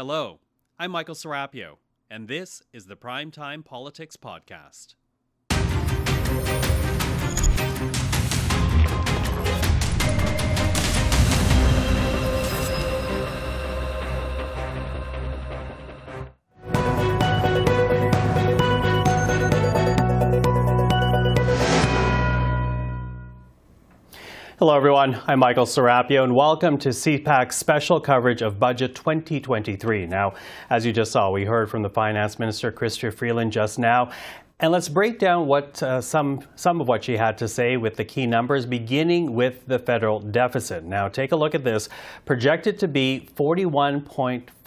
Hello, I'm Michael Serapio, and this is the Primetime Politics Podcast. Hello, everyone. I'm Michael Serapio, and welcome to CPAC's special coverage of Budget 2023. Now, as you just saw, we heard from the Finance Minister, Chrystia Freeland, just now, and let's break down what uh, some some of what she had to say with the key numbers, beginning with the federal deficit. Now, take a look at this, projected to be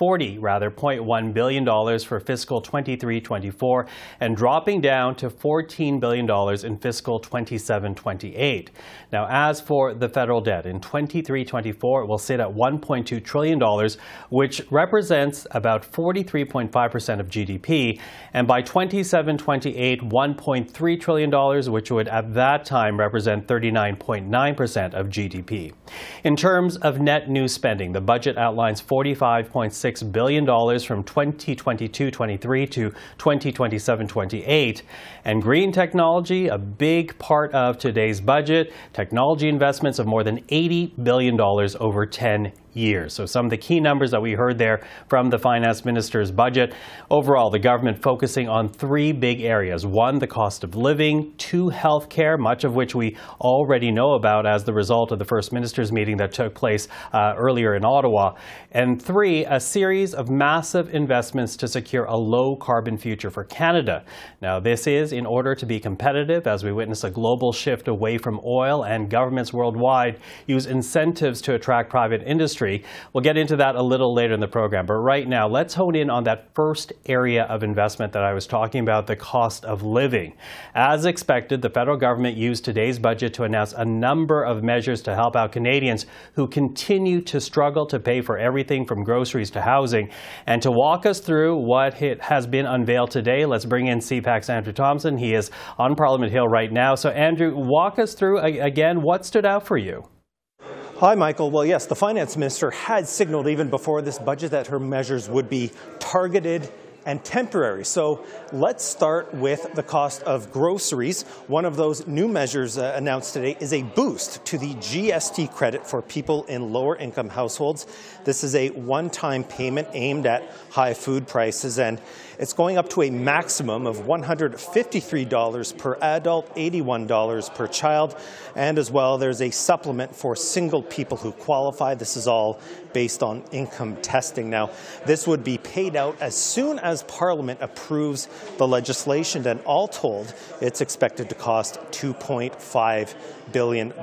41.40 rather 0.1 billion dollars for fiscal 23-24, and dropping down to 14 billion dollars in fiscal 27-28. Now, as for the federal debt in 23-24, it will sit at 1.2 trillion dollars, which represents about 43.5 percent of GDP, and by 27-28 $1.3 trillion, which would at that time represent 39.9% of GDP. In terms of net new spending, the budget outlines $45.6 billion from 2022-23 to 2027-28. And green technology, a big part of today's budget, technology investments of more than $80 billion over 10 So some of the key numbers that we heard there from the finance minister's budget. Overall, the government focusing on three big areas. One, the cost of living. Two, healthcare, much of which we already know about as the result of the first minister's meeting that took place uh, earlier in Ottawa. And three, a series of massive investments to secure a low carbon future for Canada. Now, this is in order to be competitive as we witness a global shift away from oil and governments worldwide use incentives to attract private industry industry. We'll get into that a little later in the program. But right now, let's hone in on that first area of investment that I was talking about, the cost of living. As expected, the federal government used today's budget to announce a number of measures to help out Canadians who continue to struggle to pay for everything from groceries to housing. And to walk us through what has been unveiled today, let's bring in CPAC's Andrew Thompson. He is on Parliament Hill right now. So, Andrew, walk us through again what stood out for you. Hi, Michael. Well, yes, the finance minister had signaled even before this budget that her measures would be targeted and temporary. So let's start with the cost of groceries. One of those new measures uh, announced today is a boost to the GST credit for people in lower income households. This is a one time payment aimed at high food prices, and it's going up to a maximum of $153 per adult, $81 per child. And as well, there's a supplement for single people who qualify. This is all based on income testing. Now, this would be paid out as soon as Parliament approves the legislation, and all told, it's expected to cost $2.5 billion.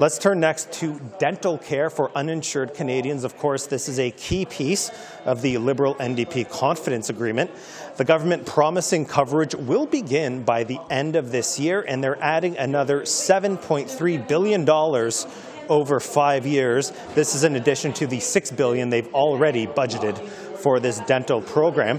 Let's turn next to dental care for uninsured Canadians. Of course, this is a key piece of the Liberal NDP confidence agreement. The government promising coverage will begin by the end of this year, and they're adding another $7.3 billion over five years. This is in addition to the 6 billion they've already budgeted for this dental program.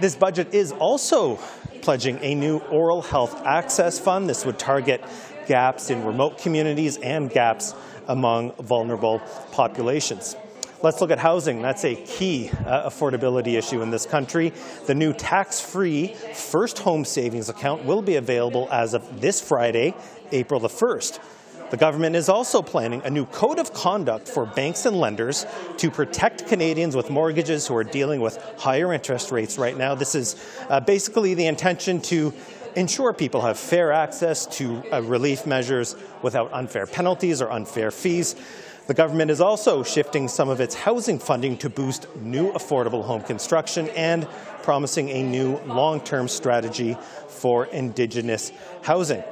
This budget is also pledging a new oral health access fund. This would target gaps in remote communities and gaps among vulnerable populations. Let's look at housing. That's a key uh, affordability issue in this country. The new tax free first home savings account will be available as of this Friday, April the 1st. The government is also planning a new code of conduct for banks and lenders to protect Canadians with mortgages who are dealing with higher interest rates right now. This is uh, basically the intention to ensure people have fair access to uh, relief measures without unfair penalties or unfair fees. The government is also shifting some of its housing funding to boost new affordable home construction and promising a new long term strategy for Indigenous housing.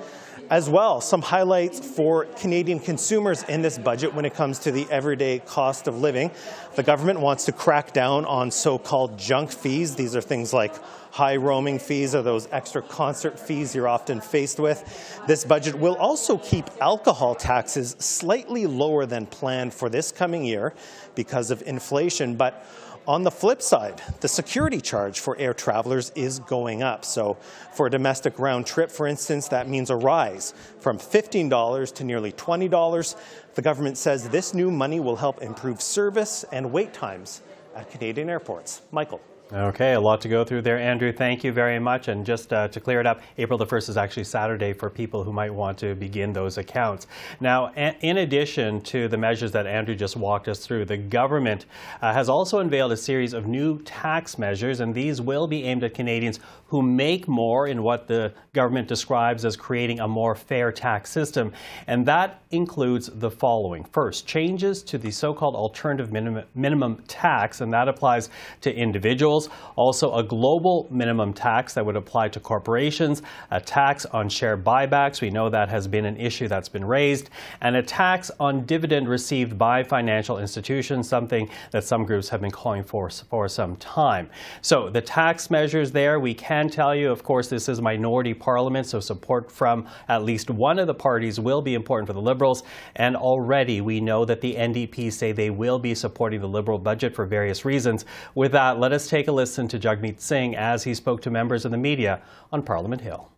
As well, some highlights for Canadian consumers in this budget when it comes to the everyday cost of living. The government wants to crack down on so called junk fees. These are things like high roaming fees or those extra concert fees you're often faced with. This budget will also keep alcohol taxes slightly lower than planned for this coming year because of inflation, but on the flip side, the security charge for air travelers is going up. So, for a domestic round trip, for instance, that means a rise from $15 to nearly $20. The government says this new money will help improve service and wait times at Canadian airports. Michael. Okay, a lot to go through there. Andrew, thank you very much. And just uh, to clear it up, April the 1st is actually Saturday for people who might want to begin those accounts. Now, in addition to the measures that Andrew just walked us through, the government uh, has also unveiled a series of new tax measures, and these will be aimed at Canadians who make more in what the government describes as creating a more fair tax system. And that includes the following. First, changes to the so called alternative minimum tax, and that applies to individuals. Also, a global minimum tax that would apply to corporations, a tax on share buybacks. We know that has been an issue that's been raised, and a tax on dividend received by financial institutions, something that some groups have been calling for for some time. So, the tax measures there, we can can tell you, of course, this is minority parliament, so support from at least one of the parties will be important for the Liberals. And already we know that the NDP say they will be supporting the Liberal budget for various reasons. With that, let us take a listen to Jagmeet Singh as he spoke to members of the media on Parliament Hill.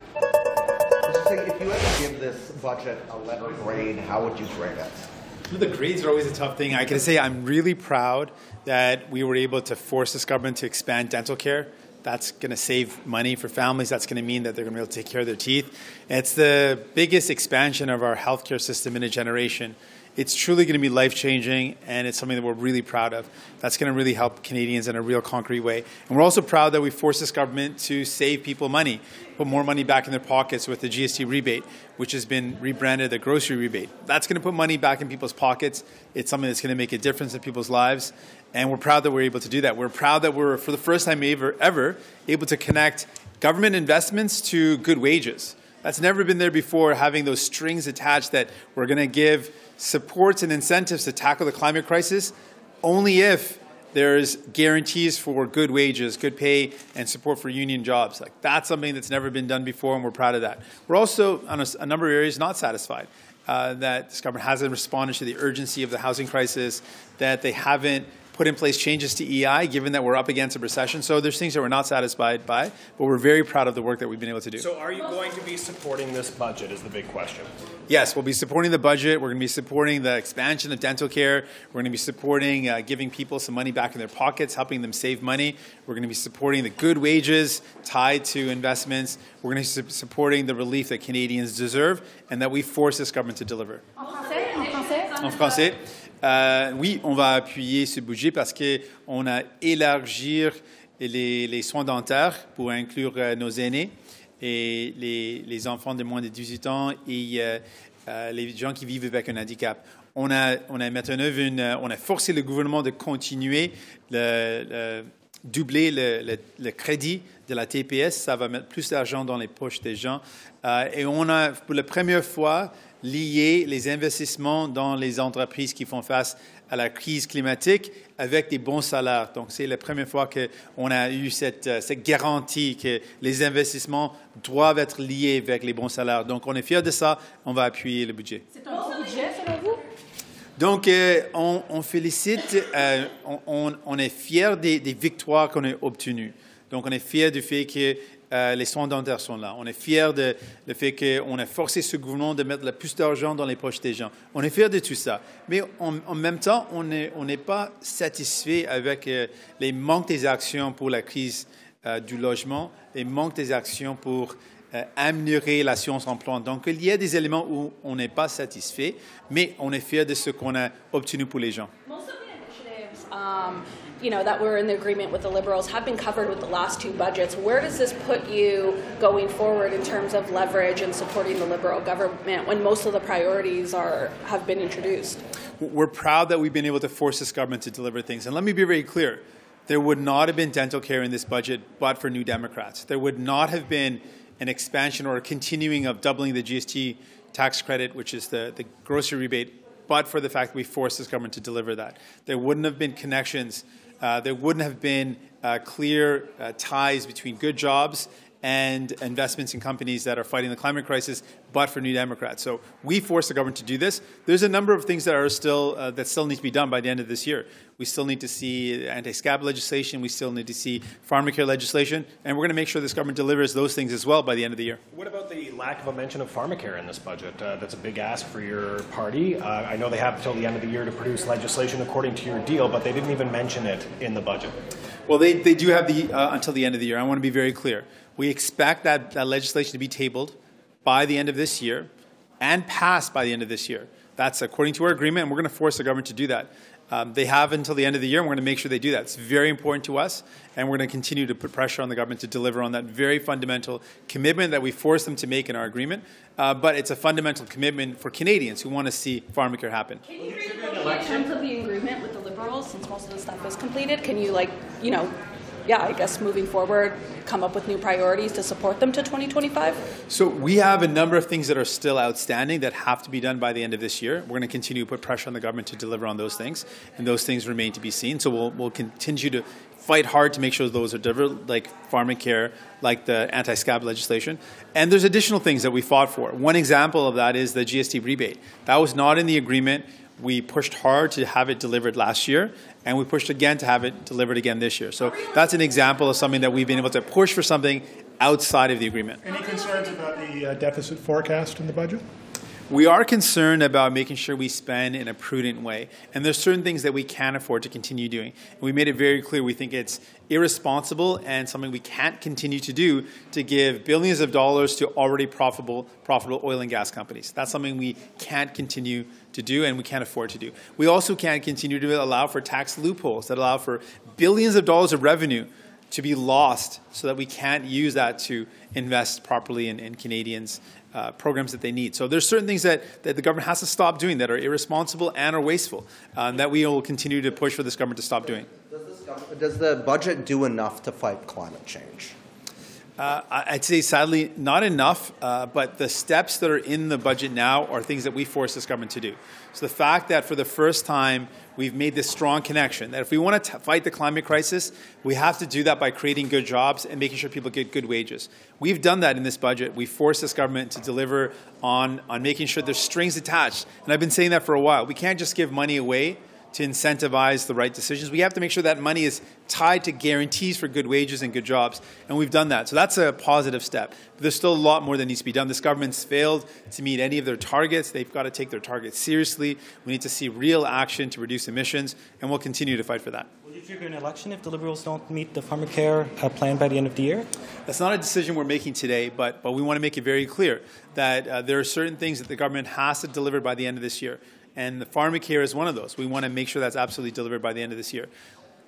If you had to give this budget a letter grade, how would you grade it? The grades are always a tough thing. I can say I'm really proud that we were able to force this government to expand dental care. That's going to save money for families. That's going to mean that they're going to be able to take care of their teeth. it's the biggest expansion of our healthcare system in a generation it's truly going to be life changing, and it's something that we're really proud of. That's going to really help Canadians in a real concrete way. And we're also proud that we forced this government to save people money, put more money back in their pockets with the GST rebate, which has been rebranded the grocery rebate. That's going to put money back in people's pockets. It's something that's going to make a difference in people's lives, and we're proud that we're able to do that. We're proud that we're, for the first time ever, ever able to connect government investments to good wages. That's never been there before, having those strings attached that we're going to give supports and incentives to tackle the climate crisis only if there's guarantees for good wages, good pay, and support for union jobs. Like that's something that's never been done before, and we're proud of that. We're also on a, a number of areas not satisfied. Uh, that this government hasn't responded to the urgency of the housing crisis, that they haven't put in place changes to EI, given that we're up against a recession. So there's things that we're not satisfied by, but we're very proud of the work that we've been able to do. So are you going to be supporting this budget? Is the big question. Yes, we'll be supporting the budget. We're going to be supporting the expansion of dental care. We're going to be supporting uh, giving people some money back in their pockets, helping them save money. We're going to be supporting the good wages tied to investments. We're going to be supporting the relief that Canadians deserve and that we force this government to deliver. En français? En français? Euh, oui, on va appuyer ce budget parce qu'on a élargi les, soins dentaires pour inclure euh, nos aînés et les, enfants de moins de 18 ans et euh, les gens qui vivent avec un handicap. On a, on a maintenant une, on a forcé le gouvernement de continuer le, doubler le, crédit de la TPS. Ça va mettre plus d'argent dans les poches des gens. Et on a, pour la première fois, lier les investissements dans les entreprises qui font face à la crise climatique avec des bons salaires. Donc, c'est la première fois qu'on a eu cette, euh, cette, garantie que les investissements doivent être liés avec les bons salaires. Donc, on est fiers de ça. On va appuyer le budget. C'est un bon budget, selon vous? Donc, euh, on, félicite, euh, on, on, est fiers des, des victoires qu'on a obtenues. Donc, on est fiers du fait que euh, les soins dentaires sont là. On est fiers de le fait qu'on a forcé ce gouvernement de mettre le plus d'argent dans les poches des gens. On est fiers de tout ça. Mais en, même temps, on n'est pas satisfait avec euh, les manques des actions pour la crise euh, du logement, les manques des actions pour améliorer la science en plan. Donc, il y a des éléments où on n'est pas satisfait, mais on est fiers de ce qu'on a obtenu pour les gens. You know, that were in the agreement with the Liberals have been covered with the last two budgets. Where does this put you going forward in terms of leverage and supporting the Liberal government when most of the priorities are have been introduced? We're proud that we've been able to force this government to deliver things. And let me be very clear. There would not have been dental care in this budget but for New Democrats. There would not have been an expansion or a continuing of doubling the GST tax credit, which is the, the grocery rebate, but for the fact that we forced this government to deliver that. There wouldn't have been connections there wouldn't have been uh, clear uh, ties between good jobs and investments in companies that are fighting the climate crisis, but for New Democrats. So we forced the government to do this. There's a number of things that are still uh, that still need to be done by the end of this year. We still need to see anti-SCAB legislation. We still need to see pharmacare legislation, and we're going to make sure this government delivers those things as well by the end of the year. What about the lack of a mention of pharmacare in this budget? Uh, that's a big ask for your party. Uh, I know they have until the end of the year to produce legislation according to your deal, but they didn't even mention it in the budget. Well, they, they do have the uh, until the end of the year. I want to be very clear. We expect that, that legislation to be tabled by the end of this year and passed by the end of this year. That's according to our agreement, and we're going to force the government to do that. Um, they have until the end of the year, and we're going to make sure they do that. It's very important to us, and we're going to continue to put pressure on the government to deliver on that very fundamental commitment that we forced them to make in our agreement. Uh, but it's a fundamental commitment for Canadians who want to see pharmacare happen. Can you read the terms of the agreement with the Liberals, since most of the stuff is completed? Can you, like, you know, yeah, I guess moving forward, come up with new priorities to support them to 2025? So we have a number of things that are still outstanding that have to be done by the end of this year. We're going to continue to put pressure on the government to deliver on those things, and those things remain to be seen. So we'll, we'll continue to fight hard to make sure those are delivered, like pharmacare, like the anti-SCAB legislation. And there's additional things that we fought for. One example of that is the GST rebate. That was not in the agreement. We pushed hard to have it delivered last year, and we pushed again to have it delivered again this year. So that's an example of something that we've been able to push for something outside of the agreement. Any concerns about the uh, deficit forecast in the budget? We are concerned about making sure we spend in a prudent way. And there's certain things that we can't afford to continue doing. And we made it very clear we think it's irresponsible and something we can't continue to do to give billions of dollars to already profitable profitable oil and gas companies. That's something we can't continue to do and we can't afford to do. We also can't continue to allow for tax loopholes that allow for billions of dollars of revenue to be lost so that we can't use that to invest properly in, in Canadians uh, programs that they need. So there's certain things that, that the government has to stop doing that are irresponsible and are wasteful um, that we will continue to push for this government to stop doing. Does, does the budget do enough to fight climate change? Uh, I'd say sadly not enough, uh, but the steps that are in the budget now are things that we force this government to do. So the fact that for the first time we've made this strong connection that if we want to fight the climate crisis, we have to do that by creating good jobs and making sure people get good wages. We've done that in this budget. We forced this government to deliver on, on making sure there's strings attached. And I've been saying that for a while. We can't just give money away to incentivize the right decisions. We have to make sure that money is tied to guarantees for good wages and good jobs, and we've done that. So that's a positive step. But there's still a lot more that needs to be done. This government's failed to meet any of their targets. They've got to take their targets seriously. We need to see real action to reduce emissions, and we'll continue to fight for that. Will you trigger an election if the Liberals don't meet the pharmacare uh, plan by the end of the year? That's not a decision we're making today, but, but we want to make it very clear that uh, there are certain things that the government has to deliver by the end of this year and the pharmacare is one of those. We want to make sure that's absolutely delivered by the end of this year.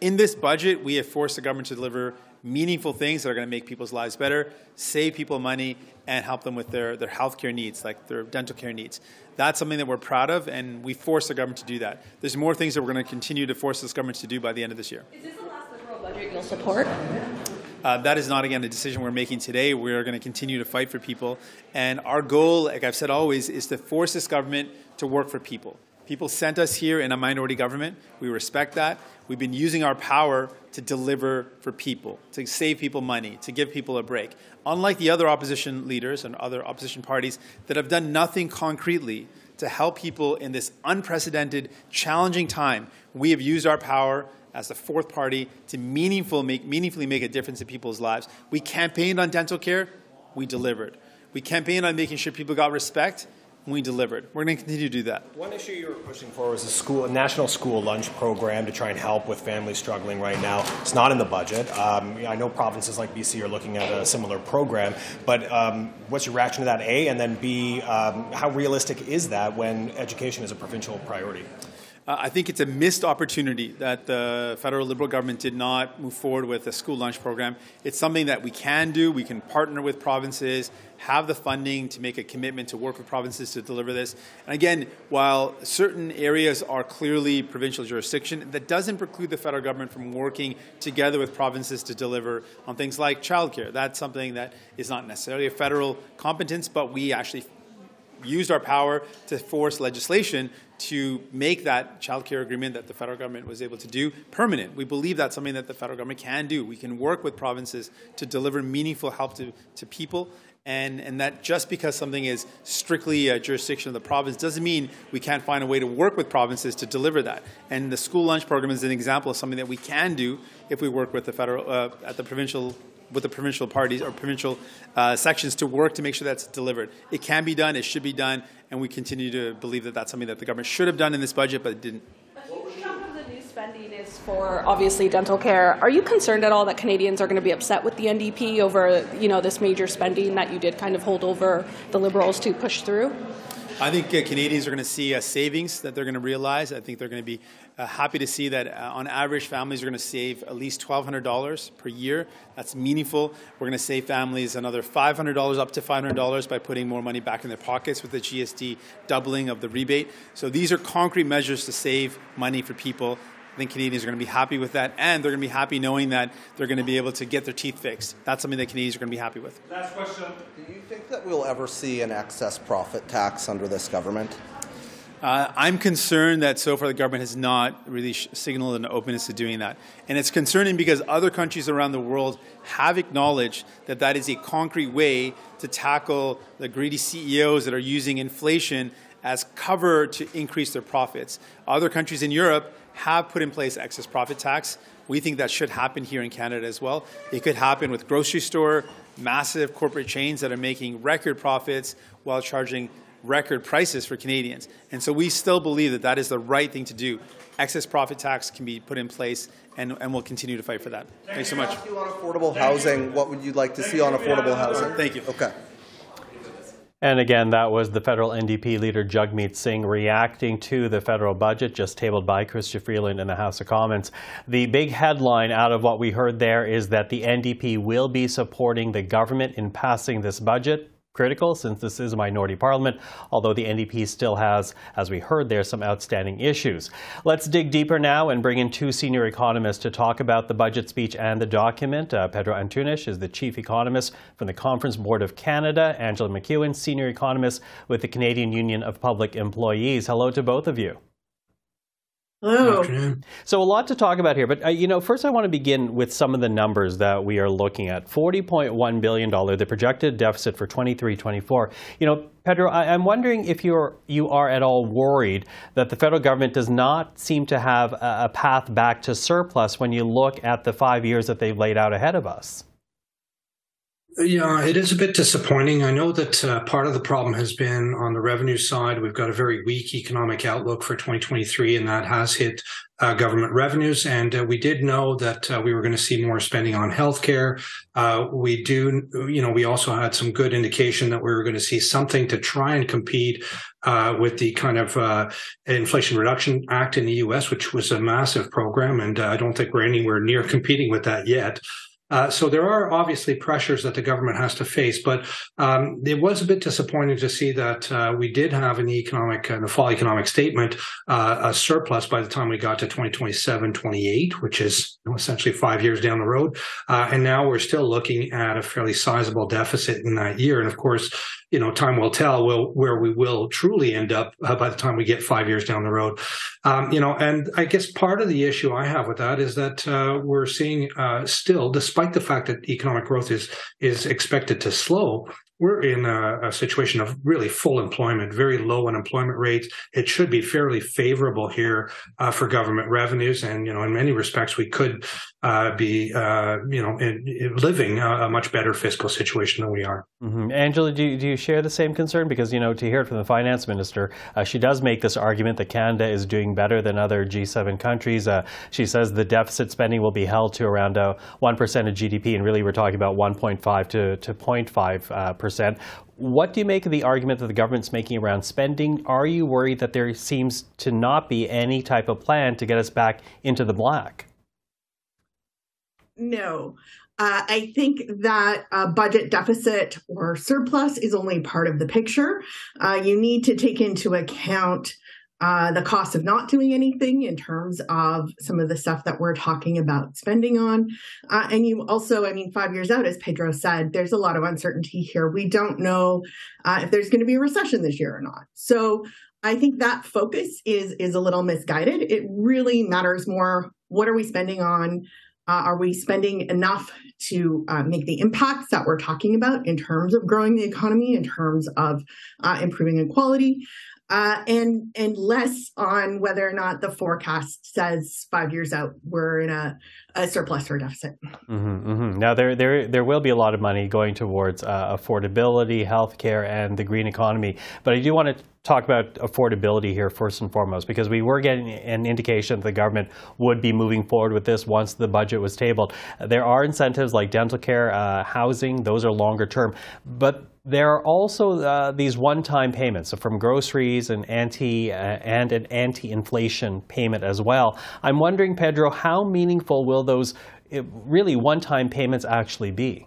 In this budget, we have forced the government to deliver meaningful things that are going to make people's lives better, save people money, and help them with their, their health care needs, like their dental care needs. That's something that we're proud of, and we force the government to do that. There's more things that we're going to continue to force this government to do by the end of this year. Is this the last Liberal budget you'll support? Uh, that is not, again, a decision we're making today. We're going to continue to fight for people. And our goal, like I've said always, is to force this government to work for people. People sent us here in a minority government. We respect that. We've been using our power to deliver for people, to save people money, to give people a break. Unlike the other opposition leaders and other opposition parties that have done nothing concretely to help people in this unprecedented, challenging time, we have used our power as the fourth party to meaningful make, meaningfully make a difference in people's lives. We campaigned on dental care, we delivered. We campaigned on making sure people got respect, we delivered. We're going to continue to do that. One issue you were pushing for was a school, a national school lunch program to try and help with families struggling right now. It's not in the budget. Um, I know provinces like BC are looking at a similar program, but um, what's your reaction to that? A, and then B, um, how realistic is that when education is a provincial priority? Uh, I think it's a missed opportunity that the federal Liberal government did not move forward with a school lunch program. It's something that we can do. We can partner with provinces, have the funding to make a commitment to work with provinces to deliver this. And again, while certain areas are clearly provincial jurisdiction, that doesn't preclude the federal government from working together with provinces to deliver on things like childcare. That's something that is not necessarily a federal competence, but we actually used our power to force legislation to make that child care agreement that the federal government was able to do permanent. We believe that's something that the federal government can do. We can work with provinces to deliver meaningful help to, to people And, and that just because something is strictly a jurisdiction of the province doesn't mean we can't find a way to work with provinces to deliver that. And the school lunch program is an example of something that we can do if we work with the federal, uh, at the provincial with the provincial parties or provincial uh, sections to work to make sure that's delivered. It can be done, it should be done, and we continue to believe that that's something that the government should have done in this budget, but it didn't. spending is for obviously dental care. Are you concerned at all that Canadians are going to be upset with the NDP over you know this major spending that you did kind of hold over the Liberals to push through? I think uh, Canadians are going to see a savings that they're going to realize. I think they're going to be uh, happy to see that uh, on average, families are going to save at least $1,200 per year. That's meaningful. We're going to save families another $500 up to $500 by putting more money back in their pockets with the GST doubling of the rebate. So these are concrete measures to save money for people. I think Canadians are going to be happy with that, and they're going to be happy knowing that they're going to be able to get their teeth fixed. That's something that Canadians are going to be happy with. Last question. Do you think that we'll ever see an excess profit tax under this government? Uh, I'm concerned that so far the government has not really sh- signaled an openness to doing that. And it's concerning because other countries around the world have acknowledged that that is a concrete way to tackle the greedy CEOs that are using inflation as cover to increase their profits. Other countries in Europe have put in place excess profit tax. We think that should happen here in Canada as well. It could happen with grocery store, massive corporate chains that are making record profits while charging record prices for Canadians. And so we still believe that that is the right thing to do. Excess profit tax can be put in place, and, and we'll continue to fight for that. Thanks so much. Ask you on affordable housing, what would you like to see on affordable housing? Thank you. Okay. And again, that was the federal NDP leader Jagmeet Singh reacting to the federal budget just tabled by Chrystia Freeland in the House of Commons. The big headline out of what we heard there is that the NDP will be supporting the government in passing this budget critical since this is a minority parliament, although the NDP still has, as we heard there, some outstanding issues. Let's dig deeper now and bring in two senior economists to talk about the budget speech and the document. Uh, Pedro Antunes is the chief economist from the Conference Board of Canada, Angela MacEwen, senior economist with the Canadian Union of Public Employees. Hello to both of you. Hello. So a lot to talk about here, but uh, you know, first I want to begin with some of the numbers that we are looking at. $40.1 billion, the projected deficit for 23-24. You know, Pedro, I, am wondering if you're you are at all worried that the federal government does not seem to have a, a path back to surplus when you look at the five years that they've laid out ahead of us. Yeah, it is a bit disappointing. I know that uh, part of the problem has been on the revenue side. We've got a very weak economic outlook for 2023, and that has hit uh, government revenues. And uh, we did know that uh, we were going to see more spending on healthcare. Uh, we do, you know, we also had some good indication that we were going to see something to try and compete uh, with the kind of Inflation Reduction Act in the U.S., which was a massive program, and I don't think we're anywhere near competing with that yet. Uh, so there are obviously pressures that the government has to face, but um, it was a bit disappointing to see that uh, we did have an economic, uh, the fall economic statement, uh, a surplus by the time we got to 2027, 28, which is you know, essentially five years down the road. Uh, and now we're still looking at a fairly sizable deficit in that year. And of course, you know, time will tell will, where we will truly end up uh, by the time we get five years down the road. Um, you know, and I guess part of the issue I have with that is that uh, we're seeing uh, still, despite the fact that economic growth is is expected to slow, we're in a, a, situation of really full employment, very low unemployment rates. It should be fairly favorable here uh, for government revenues, and you know, in many respects, we could uh, be uh, you know in, in living a, a, much better fiscal situation than we are. Mm-hmm. Angela, do you, do you share the same concern? Because you know, to hear it from the finance minister, uh, she does make this argument that Canada is doing better than other G7 countries. Uh, she says the deficit spending will be held to around uh, one percent of GDP, and really, we're talking about 1.5 to to 0.5 percent percent. What do you make of the argument that the government's making around spending? Are you worried that there seems to not be any type of plan to get us back into the black? No. Uh, I think that a budget deficit or surplus is only part of the picture. Uh, you need to take into account uh, the cost of not doing anything in terms of some of the stuff that we're talking about spending on. Uh, and you also, I mean, five years out, as Pedro said, there's a lot of uncertainty here. We don't know uh, if there's going to be a recession this year or not. So I think that focus is is a little misguided. It really matters more. What are we spending on? Uh, are we spending enough to uh, make the impacts that we're talking about in terms of growing the economy, in terms of uh, improving inequality, uh, and and less on whether or not the forecast says five years out we're in a, a surplus or a deficit. Mm-hmm, mm-hmm. Now there there there will be a lot of money going towards uh, affordability, healthcare, and the green economy. But I do want to talk about affordability here first and foremost because we were getting an indication that the government would be moving forward with this once the budget was tabled. There are incentives like dental care, uh, housing; those are longer term, but there are also uh, these one-time payments so from groceries and anti uh, and an anti-inflation payment as well. I'm wondering, Pedro, how meaningful will those uh, really one-time payments actually be?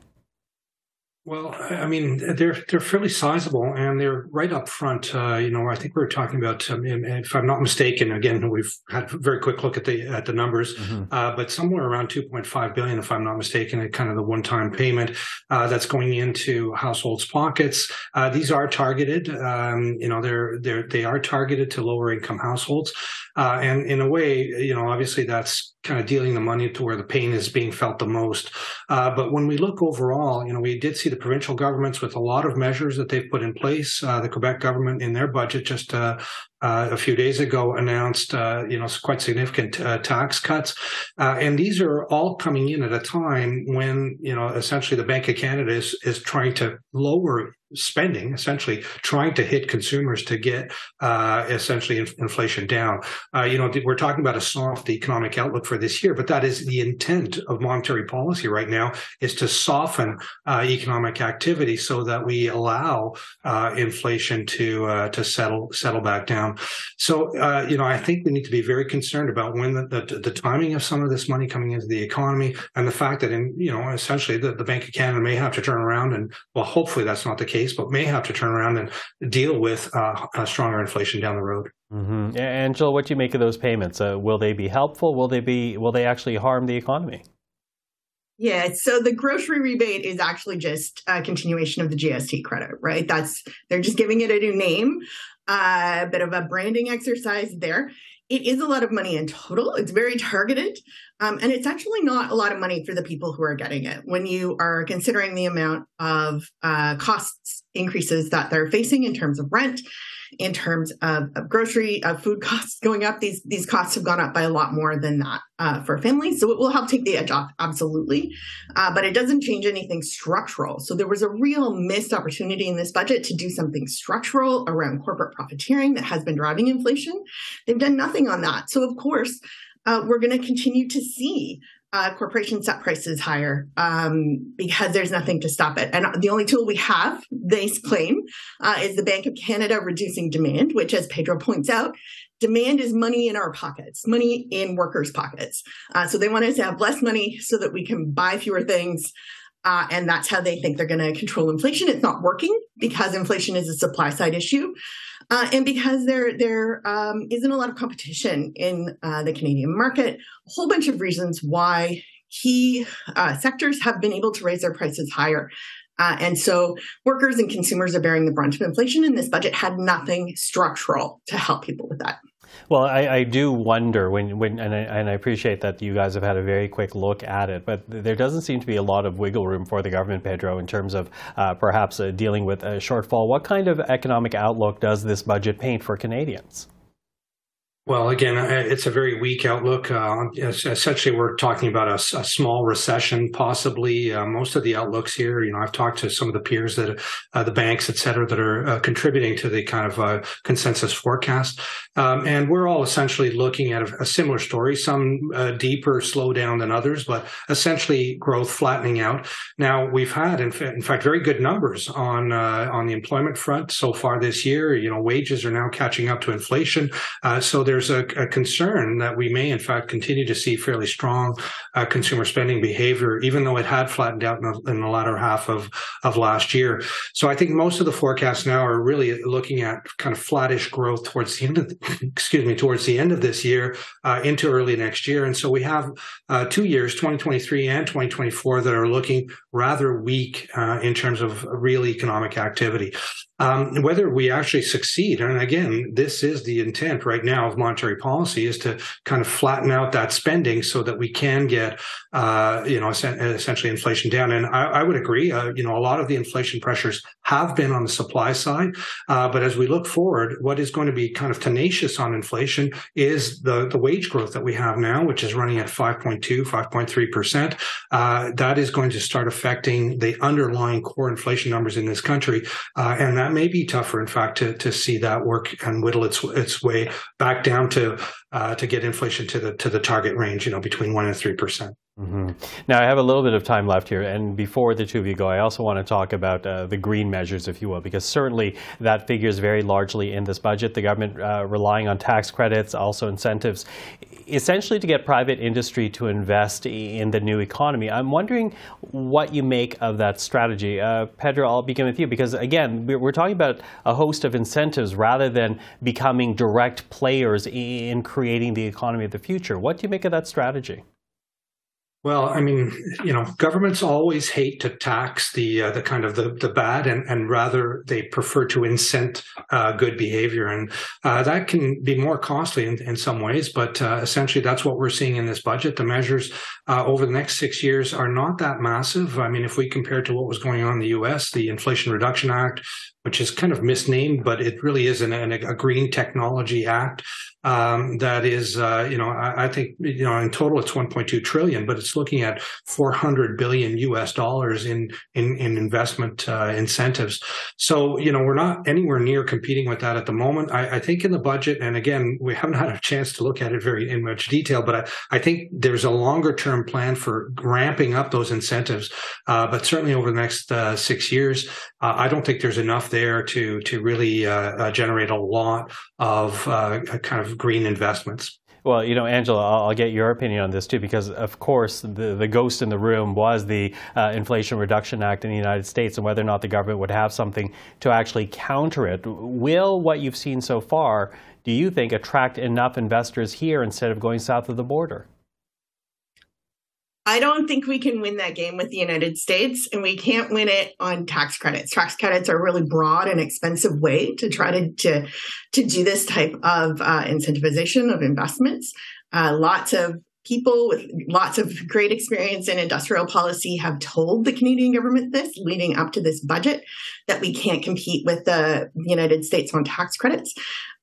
Well, I mean, they're they're fairly sizable, and they're right up front. Uh, you know, I think we were talking about, um, if I'm not mistaken, again, we've had a very quick look at the at the numbers, mm-hmm. uh, but somewhere around 2.5 billion, if I'm not mistaken, at kind of the one-time payment uh, that's going into households' pockets. Uh, these are targeted. Um, you know, they're they're they are targeted to lower income households, uh, and in a way, you know, obviously that's kind of dealing the money to where the pain is being felt the most. Uh, but when we look overall, you know, we did see the provincial governments with a lot of measures that they've put in place. Uh, the Quebec government in their budget just uh, uh a few days ago announced, uh, you know, quite significant uh, tax cuts, and these are all coming in at a time when, you know, essentially the Bank of Canada is is trying to lower spending, essentially trying to hit consumers to get uh, essentially in- inflation down. Uh, you know, we're talking about a soft economic outlook for this year, but that is the intent of monetary policy right now is to soften uh, economic activity so that we allow uh, inflation to uh, to settle settle back down. So, uh, you know, I think we need to be very concerned about when the, the, the timing of some of this money coming into the economy and the fact that, in you know, essentially the, the Bank of Canada may have to turn around and well, hopefully that's not the case case, but may have to turn around and deal with uh, stronger inflation down the road. Mm-hmm. Angela, what do you make of those payments? Uh, will they be helpful? Will they be? Will they actually harm the economy? Yeah, so the grocery rebate is actually just a continuation of the GST credit, right? That's they're just giving it a new name, a uh, bit of a branding exercise there. It is a lot of money in total. It's very targeted. Um, and it's actually not a lot of money for the people who are getting it. When you are considering the amount of uh, costs increases that they're facing in terms of rent in terms of, of grocery of food costs going up these these costs have gone up by a lot more than that uh, for families. So it will help take the edge off absolutely. Uh, but it doesn't change anything structural. So there was a real missed opportunity in this budget to do something structural around corporate profiteering that has been driving inflation. They've done nothing on that. So of course uh, we're going to continue to see uh, corporations set prices higher um, because there's nothing to stop it. And the only tool we have, they claim, uh, is the Bank of Canada reducing demand, which, as Pedro points out, demand is money in our pockets, money in workers' pockets. Uh, so they want us to have less money so that we can buy fewer things. Uh, and that's how they think they're going to control inflation. It's not working because inflation is a supply side issue. Uh, and because there there um, not a lot of competition in uh, the Canadian market, a whole bunch of reasons why key uh, sectors have been able to raise their prices higher. Uh, and so workers and consumers are bearing the brunt of inflation, and this budget had nothing structural to help people with that. Well, I, I, do wonder when, when and I, and, I, appreciate that you guys have had a very quick look at it, but there doesn't seem to be a lot of wiggle room for the government, Pedro, in terms of uh, perhaps uh, dealing with a shortfall. What kind of economic outlook does this budget paint for Canadians? Well, again, uh, it's a very weak outlook. Uh, essentially, we're talking about a, a small recession, possibly. Uh, most of the outlooks here, you know, I've talked to some of the peers that, uh, the banks, et cetera, that are uh, contributing to the kind of uh, consensus forecast. Um, and we're all essentially looking at a, a similar story, some deeper slowdown than others, but essentially growth flattening out. Now, we've had, in, fa- in fact, very good numbers on on the employment front so far this year. You know, wages are now catching up to inflation. so there's a, a, concern that we may, in fact, continue to see fairly strong uh, consumer spending behavior, even though it had flattened out in the, in the, latter half of, of last year. So I think most of the forecasts now are really looking at kind of flattish growth towards the end of, excuse me, towards the end of this year uh, into early next year. And so we have uh, two years, 2023 and 2024, that are looking rather weak uh, in terms of real economic activity. Um, whether we actually succeed, and again, this is the intent right now of monetary policy, is to kind of flatten out that spending so that we can get, uh, you know, essentially inflation down. And I, I would agree. Uh, you know, a lot of the inflation pressures have been on the supply side, uh, but as we look forward, what is going to be kind of tenacious on inflation is the the wage growth that we have now, which is running at 5.2, 5.3 percent. Uh, that is going to start affecting the underlying core inflation numbers in this country, uh, and that may be tougher, in fact, to to see that work and whittle its its way back down to uh, to get inflation to the to the target range, you know, between one and three percent. Mm-hmm. Now, I have a little bit of time left here, and before the two of you go, I also want to talk about uh, the green measures, if you will, because certainly that figures very largely in this budget. The government uh, relying on tax credits, also incentives, essentially to get private industry to invest in the new economy. I'm wondering what you make of that strategy. Uh, Pedro, I'll begin with you, because again, we're talking about a host of incentives rather than becoming direct players in creating the economy of the future. What do you make of that strategy? Well, I mean, you know, governments always hate to tax the uh, the kind of the the bad, and and rather they prefer to incent uh, good behavior, and uh, that can be more costly in, in some ways. But uh, essentially, that's what we're seeing in this budget. The measures uh, over the next six years are not that massive. I mean, if we compare to what was going on in the U.S., the Inflation Reduction Act, which is kind of misnamed, but it really is an, an, a green technology act um, that is, uh, you know, I, I, think, you know, in total it's 1.2 trillion, but it's looking at 400 billion US dollars in in, in investment uh, incentives. So, you know, we're not anywhere near competing with that at the moment. I, I, think in the budget, and again, we haven't had a chance to look at it very in much detail, but I, I think there's a longer term plan for ramping up those incentives. Uh, but certainly over the next uh, six years, uh, I don't think there's enough there to to really uh, uh, generate a lot of kind of green investments. Well, you know, Angela, I'll, get your opinion on this too, because of course the, the ghost in the room was the uh, Inflation Reduction Act in the United States and whether or not the government would have something to actually counter it. Will what you've seen so far, do you think, attract enough investors here instead of going south of the border? I don't think we can win that game with the United States, and we can't win it on tax credits. Tax credits are a really broad and expensive way to try to to, to do this type of uh, incentivization of investments. Uh, lots of people with lots of great experience in industrial policy have told the Canadian government this leading up to this budget that we can't compete with the United States on tax credits.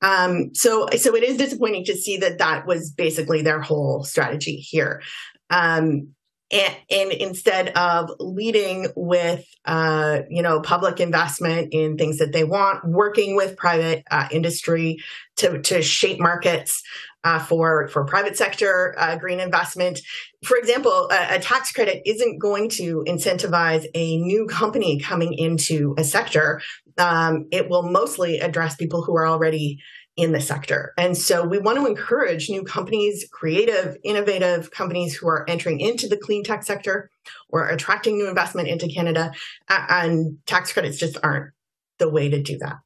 Um, so, so it is disappointing to see that that was basically their whole strategy here. Um, and, and, instead of leading with uh, you know public investment in things that they want working with private uh, industry to, to shape markets uh, for for private sector uh, green investment. For example a, a, tax credit isn't going to incentivize a new company coming into a sector. Um, it will mostly address people who are already in the sector. And so we want to encourage new companies, creative, innovative companies who are entering into the clean tech sector or attracting new investment into Canada. And tax credits just aren't the way to do that.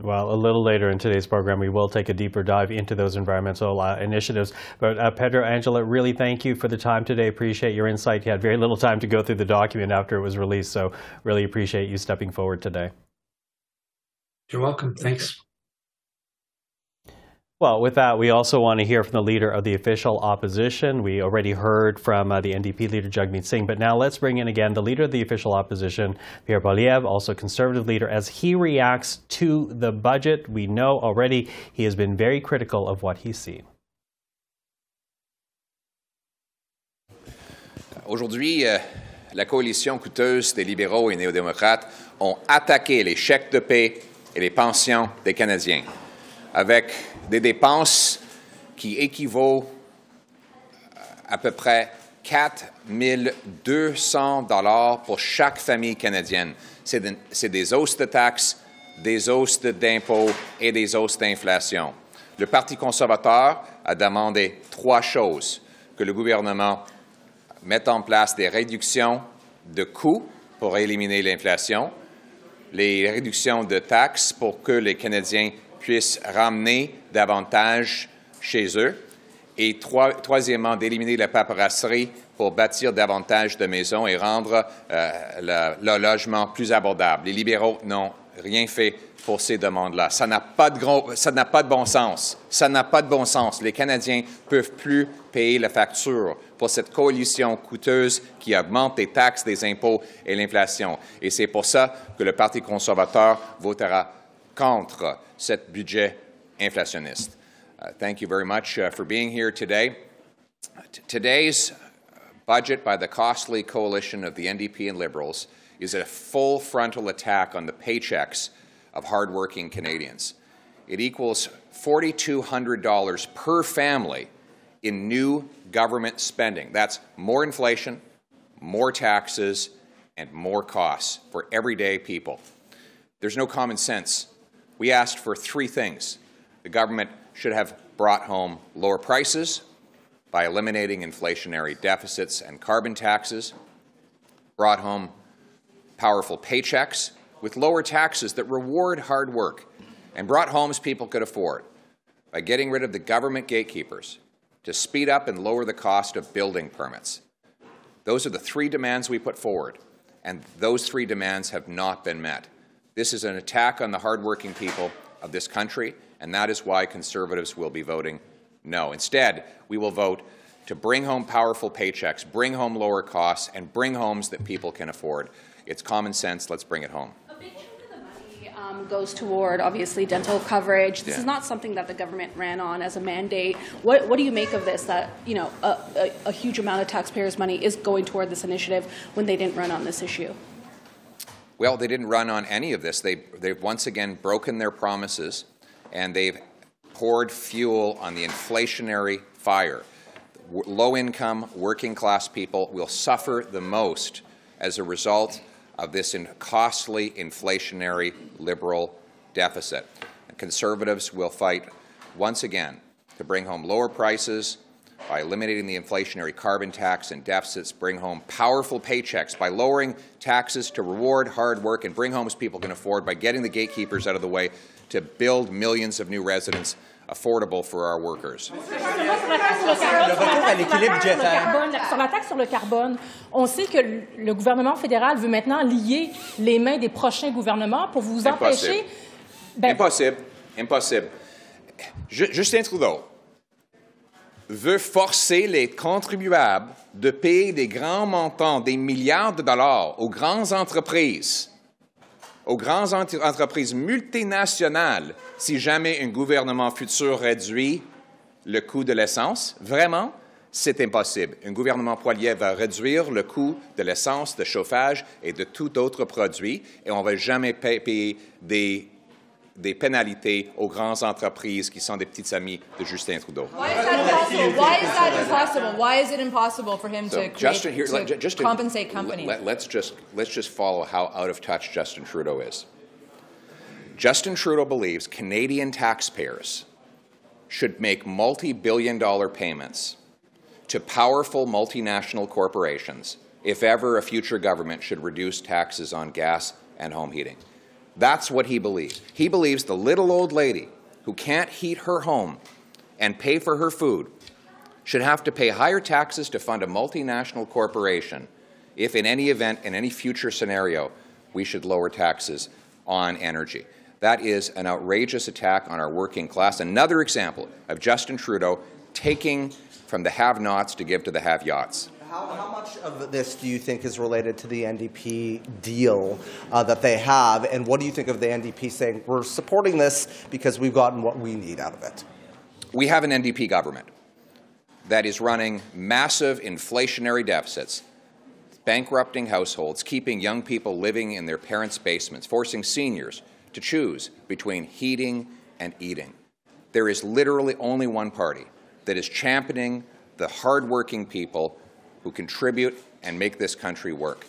Well, a little later in today's program, we will take a deeper dive into those environmental uh, initiatives. But uh, Pedro, Angela, really thank you for the time today. Appreciate your insight. You had very little time to go through the document after it was released, so really appreciate you stepping forward today. You're welcome. Thanks. Well, with that, we also want to hear from the leader of the official opposition. We already heard from uh, the NDP leader, Jagmeet Singh, but now let's bring in again the leader of the official opposition, Pierre Poilievre, also conservative leader, as he reacts to the budget. We know already he has been very critical of what he's seen. Aujourd'hui, euh, la coalition coûteuse des libéraux et néo-démocrates ont attaqué les chèques de paie et les pensions des Canadiens avec des dépenses qui équivaut à peu près 4 200 dollars pour chaque famille canadienne. C'est des hausses de taxes, des hausses d'impôts et des hausses d'inflation. Le Parti conservateur a demandé trois choses. Que le gouvernement mette en place des réductions de coûts pour éliminer l'inflation, les réductions de taxes pour que les Canadiens puissent ramener davantage chez eux. Et troisièmement, d'éliminer la paperasserie pour bâtir davantage de maisons et rendre euh, le, logement plus abordable. Les libéraux n'ont rien fait pour ces demandes-là. Ça n'a pas, de ça n'a pas de bon sens. Ça n'a pas de bon sens. Les Canadiens peuvent plus payer la facture pour cette coalition coûteuse qui augmente les taxes, les impôts et l'inflation. Et c'est pour ça que le Parti conservateur votera contre ce budget inflationniste. Uh, thank you very much uh, for being here today. today's budget by the costly coalition of the NDP and Liberals is a full frontal attack on the paychecks of hardworking Canadians. It equals $4,200 per family in new government spending. That's more inflation, more taxes, and more costs for everyday people. There's no common sense. We asked for three things. The government should have brought home lower prices by eliminating inflationary deficits and carbon taxes, brought home powerful paychecks with lower taxes that reward hard work, and brought homes people could afford by getting rid of the government gatekeepers to speed up and lower the cost of building permits. Those are the three demands we put forward, and those three demands have not been met. This is an attack on the hardworking people of this country, and that is why Conservatives will be voting no. Instead, we will vote to bring home powerful paychecks, bring home lower costs, and bring homes that people can afford. It's common sense. Let's bring it home. A big chunk of the money um, goes toward obviously dental coverage. This yeah. is not something that the government ran on as a mandate. What, what do you make of this? That you know a, a, a huge amount of taxpayers' money is going toward this initiative when they didn't run on this issue. Well, they didn't run on any of this. They they've once again broken their promises, and they've poured fuel on the inflationary fire. Low income, working class people will suffer the most as a result of this in costly inflationary liberal deficit. Conservatives will fight once again to bring home lower prices by eliminating the inflationary carbon tax and deficits, bring home powerful paychecks by lowering taxes to reward hard work and bring homes people can afford by getting the gatekeepers out of the way to build millions of new residents affordable for our workers. Sur la taxe sur le carbone, on sait que le gouvernement fédéral veut maintenant lier les mains des prochains gouvernements pour vous empêcher. Ben... Impossible. Impossible. Justin Trudeau veut forcer les contribuables de payer des grands montants, des milliards de dollars aux grandes entreprises aux grandes entreprises multinationales si jamais un gouvernement futur réduit le coût de l'essence? Vraiment? C'est impossible. Un gouvernement poilier va réduire le coût de l'essence, de chauffage et de tout autre produit et on ne va jamais payer des des pénalités aux grandes entreprises qui sont des petites amies de Justin Trudeau. Why is that impossible? Why is that impossible? Why is it impossible for him so to, Justin, here, to just compensate companies? Let, let's just let's just follow how out of touch Justin Trudeau is. Justin Trudeau believes Canadian taxpayers should make multi-billion dollar payments to powerful multinational corporations if ever a future government should reduce taxes on gas and home heating. That's what he believes. He believes the little old lady who can't heat her home and pay for her food should have to pay higher taxes to fund a multinational corporation if, in any event, in any future scenario, we should lower taxes on energy. That is an outrageous attack on our working class. Another example of Justin Trudeau taking from the have nots to give to the have yachts. How, how, much of this do you think is related to the NDP deal uh, that they have? And what do you think of the NDP saying, we're supporting this because we've gotten what we need out of it? We have an NDP government that is running massive inflationary deficits, bankrupting households, keeping young people living in their parents' basements, forcing seniors to choose between heating and eating. There is literally only one party that is championing the hardworking people who contribute and make this country work.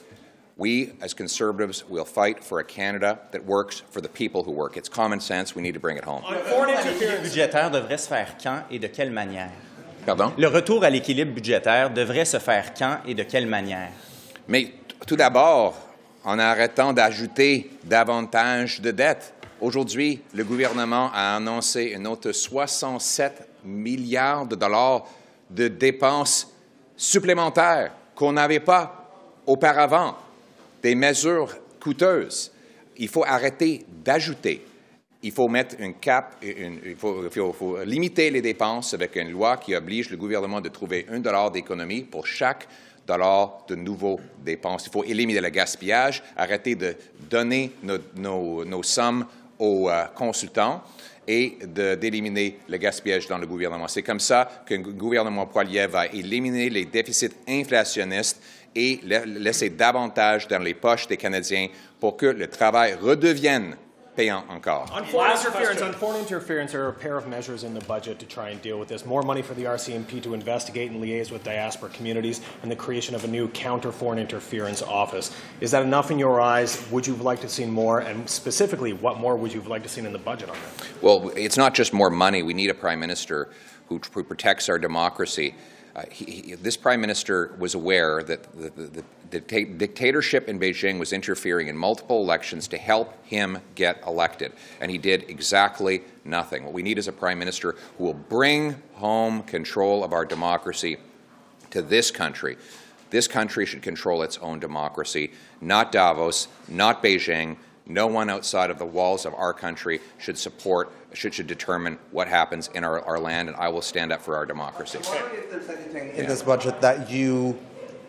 We, as Conservatives, will fight for a Canada that works for the people who work. It's common sense. We need to bring it home. Le retour à l'équilibre budgétaire devrait se faire quand et de quelle manière? Pardon? Le retour à l'équilibre budgétaire devrait se faire quand et de quelle manière? Mais tout d'abord, en arrêtant d'ajouter davantage de dettes. Aujourd'hui, le gouvernement a annoncé une autre 67 milliards de dollars de dépenses supplémentaires qu'on n'avait pas auparavant, des mesures coûteuses. il faut arrêter d'ajouter. Il faut mettre un cap, il, faut, il, faut, limiter les dépenses avec une loi qui oblige le gouvernement de trouver un dollar d'économie pour chaque dollar de nouveaux dépenses. Il faut éliminer le gaspillage, arrêter de donner nos, nos, sommes aux euh, consultants et d'éliminer le gaspillage dans le gouvernement. C'est comme ça qu'un gouvernement poilier va éliminer les déficits inflationnistes et laisser davantage dans les poches des Canadiens pour que le travail redevienne payant encore. On foreign interference, on foreign interference, there are a pair of measures in the budget to try and deal with this. More money for the RCMP to investigate and liaise with diaspora communities, and the creation of a new counter foreign interference office. Is that enough in your eyes? Would you have liked to see more? And specifically, what more would you have liked to see in the budget on that? Well, it's not just more money. We need a prime minister who, who protects our democracy. Uh, he, he, this prime minister was aware that the, the, the dictatorship in Beijing was interfering in multiple elections to help him get elected, and he did exactly nothing. What we need is a prime minister who will bring home control of our democracy to this country. This country should control its own democracy, not Davos, not Beijing. No one outside of the walls of our country should support should, should determine what happens in our, our land, and I will stand up for our democracy. If there's anything in this budget that you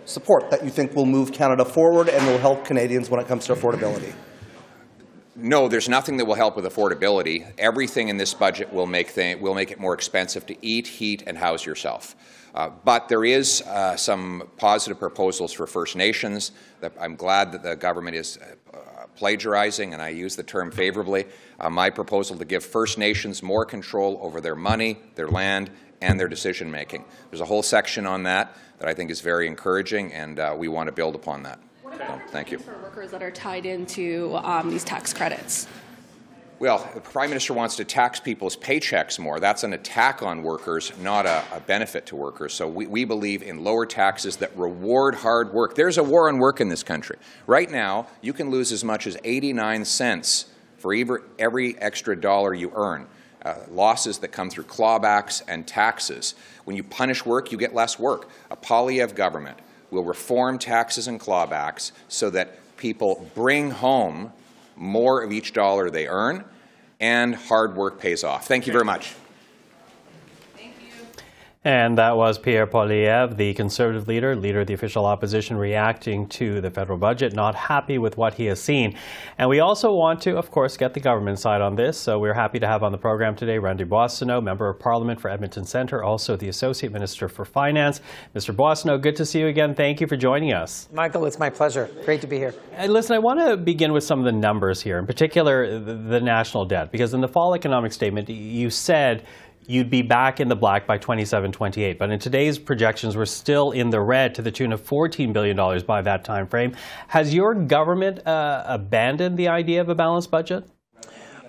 support, that you think will move Canada forward and will help Canadians when it comes to affordability? No, there's nothing that will help with affordability. Everything in this budget will make, th- will make it more expensive to eat, heat, and house yourself. Uh, but there is uh, some positive proposals for First Nations. That I'm glad that the government is uh, plagiarizing, and I use the term favorably, uh, my proposal to give First Nations more control over their money, their land, and their decision making. There's a whole section on that that I think is very encouraging, and uh, we want to build upon that. So, thank you. For workers that are tied into um, these tax credits. Well, the Prime Minister wants to tax people's paychecks more. That's an attack on workers, not a, a benefit to workers. So we, we, believe in lower taxes that reward hard work. There's a war on work in this country. Right now, you can lose as much as 89 cents for every, extra dollar you earn. Uh, losses that come through clawbacks and taxes. When you punish work, you get less work. A Poilievre government will reform taxes and clawbacks so that people bring home more of each dollar they earn, and hard work pays off. Thank you very much. And that was Pierre Poilievre, the Conservative leader, leader of the official opposition, reacting to the federal budget, not happy with what he has seen. And we also want to, of course, get the government side on this. So we're happy to have on the program today Randy Boissonnault, Member of Parliament for Edmonton Centre, also the Associate Minister for Finance. Mr. Boissonnault, good to see you again. Thank you for joining us. Michael, it's my pleasure. Great to be here. And listen, I want to begin with some of the numbers here, in particular the, the national debt, because in the fall economic statement, you said you'd be back in the black by 27, 28. But in today's projections, we're still in the red to the tune of $14 billion by that time frame. Has your government uh, abandoned the idea of a balanced budget?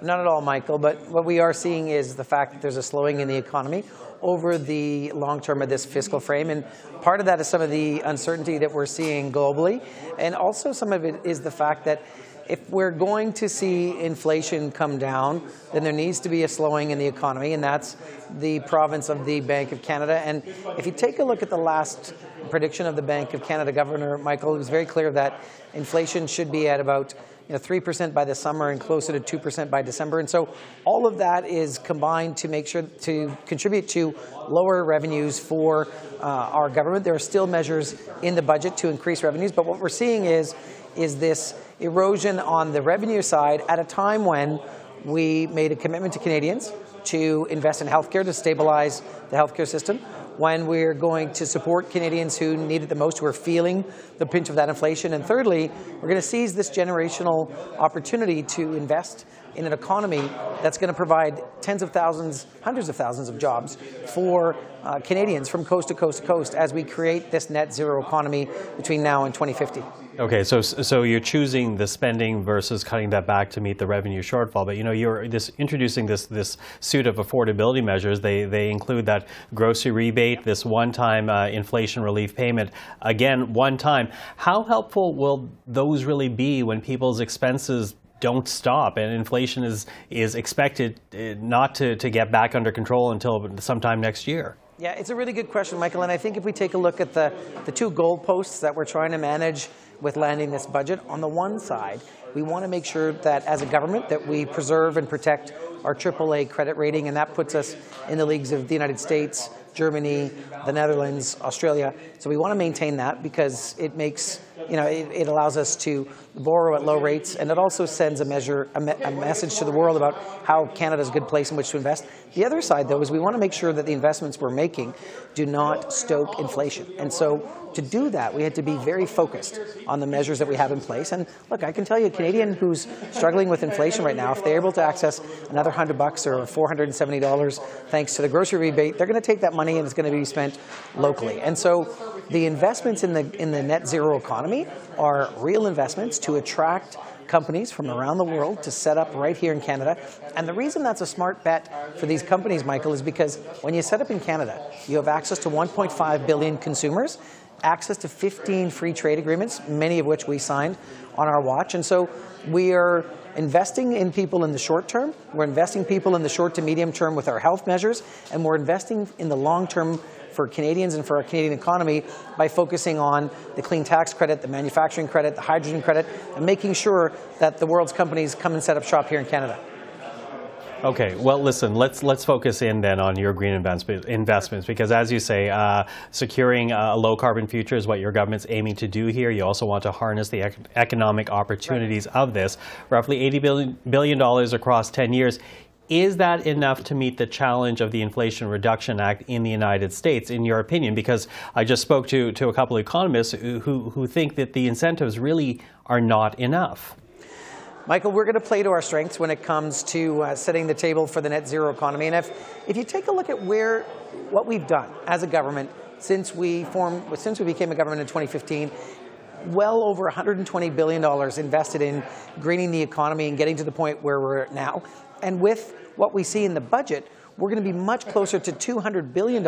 Not at all, Michael. But what we are seeing is the fact that there's a slowing in the economy over the long term of this fiscal frame. And part of that is some of the uncertainty that we're seeing globally. And also some of it is the fact that if we're going to see inflation come down, then there needs to be a slowing in the economy, and that's the province of the Bank of Canada. And if you take a look at the last prediction of the Bank of Canada Governor Michael, it was very clear that inflation should be at about you know, 3% by the summer and closer to 2% by December. And so all of that is combined to make sure to contribute to lower revenues for uh, our government. There are still measures in the budget to increase revenues, but what we're seeing is, is this erosion on the revenue side at a time when we made a commitment to Canadians to invest in healthcare to stabilize the healthcare system, when we're going to support Canadians who need it the most, who are feeling the pinch of that inflation. And thirdly, we're going to seize this generational opportunity to invest in an economy that's going to provide tens of thousands, hundreds of thousands of jobs for uh, Canadians from coast to coast to coast as we create this net zero economy between now and 2050. Okay, so so you're choosing the spending versus cutting that back to meet the revenue shortfall. But you know, you're this introducing this this suite of affordability measures. They they include that grocery rebate, this one-time uh, inflation relief payment. Again, one time. How helpful will those really be when people's expenses don't stop, and inflation is is expected uh, not to, to get back under control until sometime next year. Yeah, it's a really good question, Michael. And I think if we take a look at the, the two goalposts that we're trying to manage with landing this budget, on the one side we want to make sure that as a government that we preserve and protect our AAA credit rating, and that puts us in the leagues of the United States, Germany, the Netherlands, Australia. So we want to maintain that because it makes, you know, it, it allows us to borrow at low rates, and it also sends a measure, a, me a message to the world about how Canada is a good place in which to invest. The other side, though, is we want to make sure that the investments we're making do not stoke inflation. And so to do that, we had to be very focused on the measures that we have in place. And look, I can tell you, a Canadian who's struggling with inflation right now, if they're able to access another hundred bucks or $470 thanks to the grocery rebate, they're going to take that money and it's going to be spent locally. And so the investments in the in the net zero economy are real investments to attract companies from around the world to set up right here in Canada. And the reason that's a smart bet for these companies, Michael, is because when you set up in Canada, you have access to 1.5 billion consumers, access to 15 free trade agreements, many of which we signed on our watch. And so we are investing in people in the short term, we're investing people in the short to medium term with our health measures, and we're investing in the long term for Canadians and for our Canadian economy by focusing on the clean tax credit, the manufacturing credit, the hydrogen credit, and making sure that the world's companies come and set up shop here in Canada. Okay, well, listen, let's let's focus in then on your green investments because, as you say, uh, securing a low carbon future is what your government's aiming to do here. You also want to harness the ec economic opportunities right. of this, roughly eighty billion billion dollars across ten years. Is that enough to meet the challenge of the Inflation Reduction Act in the United States, in your opinion? Because I just spoke to, to a couple of economists who, who think that the incentives really are not enough. Michael, we're going to play to our strengths when it comes to uh, setting the table for the net zero economy. And if, if you take a look at where what we've done as a government since we formed, since we became a government in 2015, well over $120 billion invested in greening the economy and getting to the point where we're at now. And with what we see in the budget, we're going to be much closer to $200 billion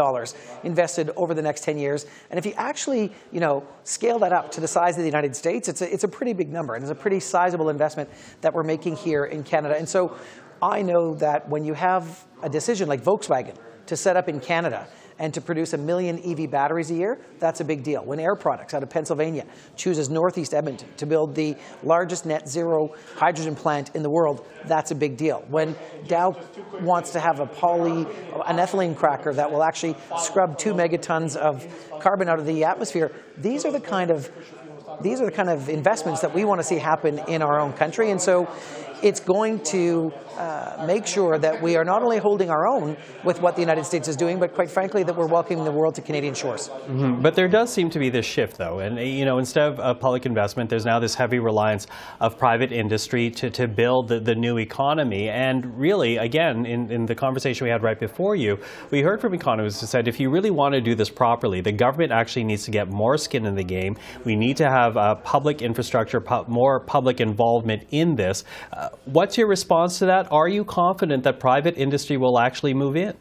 invested over the next 10 years. And if you actually, you know, scale that up to the size of the United States, it's a, it's a pretty big number. And it's a pretty sizable investment that we're making here in Canada. And so I know that when you have a decision like Volkswagen to set up in Canada, and to produce a million EV batteries a year, that's a big deal. When Air Products out of Pennsylvania chooses Northeast Edmonton to build the largest net zero hydrogen plant in the world, that's a big deal. When Dow wants to have a poly, an ethylene cracker that will actually scrub two megatons of carbon out of the atmosphere, these are the kind of these are the kind of investments that we want to see happen in our own country. And so it's going to uh, make sure that we are not only holding our own with what the United States is doing, but quite frankly, that we're welcoming the world to Canadian shores. Mm-hmm. But there does seem to be this shift, though. And, you know, instead of uh, public investment, there's now this heavy reliance of private industry to, to build the, the new economy. And really, again, in, in the conversation we had right before you, we heard from economists who said if you really want to do this properly, the government actually needs to get more skin in the game. We need to have uh, public infrastructure, pu- more public involvement in this. Uh, what's your response to that? Are you confident that private industry will actually move in?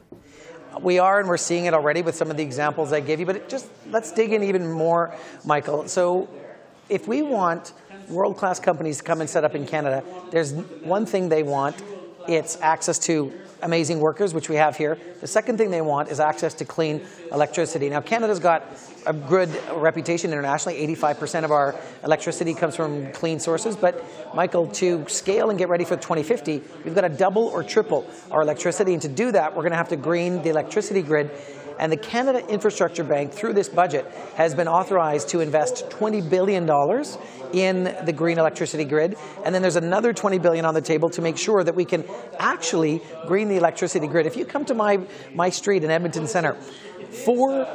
We are, and we're seeing it already with some of the examples I gave you. But just let's dig in even more, Michael. So, if we want world-class companies to come and set up in Canada, there's one thing they want. It's access to amazing workers, which we have here. The second thing they want is access to clean electricity. Now, Canada's got a good reputation internationally. 85% of our electricity comes from clean sources. But, Michael, to scale and get ready for 2050, we've got to double or triple our electricity. And to do that, we're going to have to green the electricity grid and the Canada Infrastructure Bank, through this budget, has been authorized to invest $20 billion in the green electricity grid. And then there's another 20 billion on the table to make sure that we can actually green the electricity grid. If you come to my, my street in Edmonton Center, four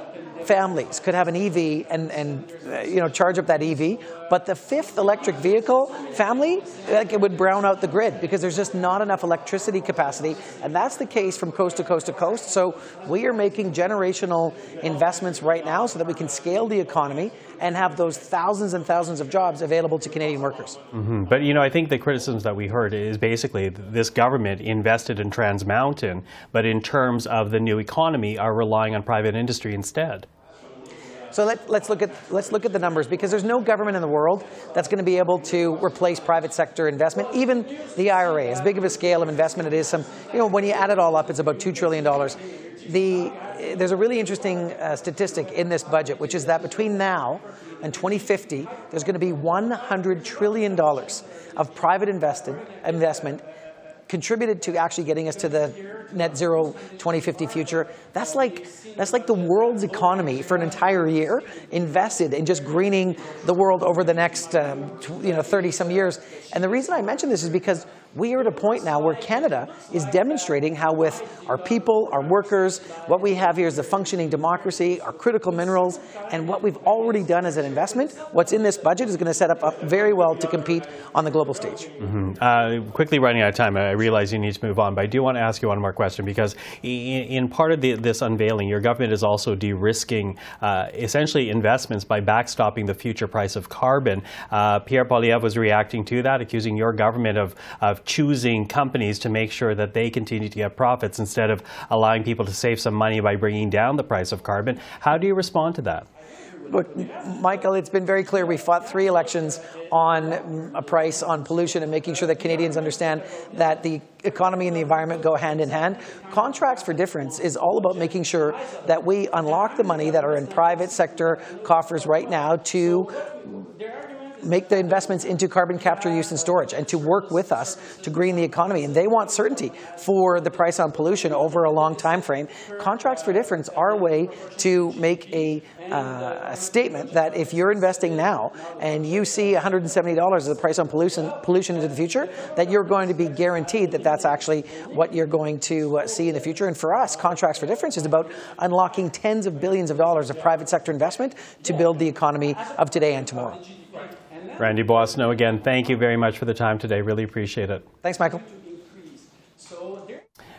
families could have an EV and, and uh, you know, charge up that EV. But the fifth electric vehicle family, like it would brown out the grid because there's just not enough electricity capacity. And that's the case from coast to coast to coast. So we are making generational investments right now so that we can scale the economy and have those thousands and thousands of jobs available to Canadian workers. Mm-hmm. But you know, I think the criticisms that we heard is basically this government invested in Trans Mountain, but in terms of the new economy, are relying on private industry instead. So let, us look at let's look at the numbers because there's no government in the world that's going to be able to replace private sector investment. Even the IRA, as big of a scale of investment it is, some you know when you add it all up, it's about two trillion dollars. the, there's a really interesting uh, statistic in this budget, which is that between now and 2050, there's going to be $100 trillion of private investment contributed to actually getting us to the net zero 2050 future. That's like that's like the world's economy for an entire year invested in just greening the world over the next um, you know 30 some years. And the reason I mention this is because we are at a point now where Canada is demonstrating how with our people, our workers, what we have here is a functioning democracy, our critical minerals, and what we've already done as an investment, what's in this budget is going to set up, very well to compete on the global stage. Mm-hmm. Uh, quickly running out of time, I realize you need to move on, but I do want to ask you one more question because in, in part of the, this unveiling, your government is also de-risking uh, essentially investments by backstopping the future price of carbon. Uh, Pierre Poilievre was reacting to that, accusing your government of, of choosing companies to make sure that they continue to get profits instead of allowing people to save some money by bringing down the price of carbon. How do you respond to that? Look, Michael, it's been very clear. We fought three elections on a price on pollution and making sure that Canadians understand that the economy and the environment go hand in hand. Contracts for Difference is all about making sure that we unlock the money that are in private sector coffers right now to make the investments into carbon capture, use, and storage, and to work with us to green the economy. And they want certainty for the price on pollution over a long time frame. Contracts for difference are a way to make a, uh, a statement that if you're investing now and you see $170 as the price on pollution, pollution into the future, that you're going to be guaranteed that that's actually what you're going to uh, see in the future. And for us, Contracts for Difference is about unlocking tens of billions of dollars of private sector investment to build the economy of today and tomorrow. Randy Boissonnault, again, thank you very much for the time today. Really appreciate it. Thanks, Michael.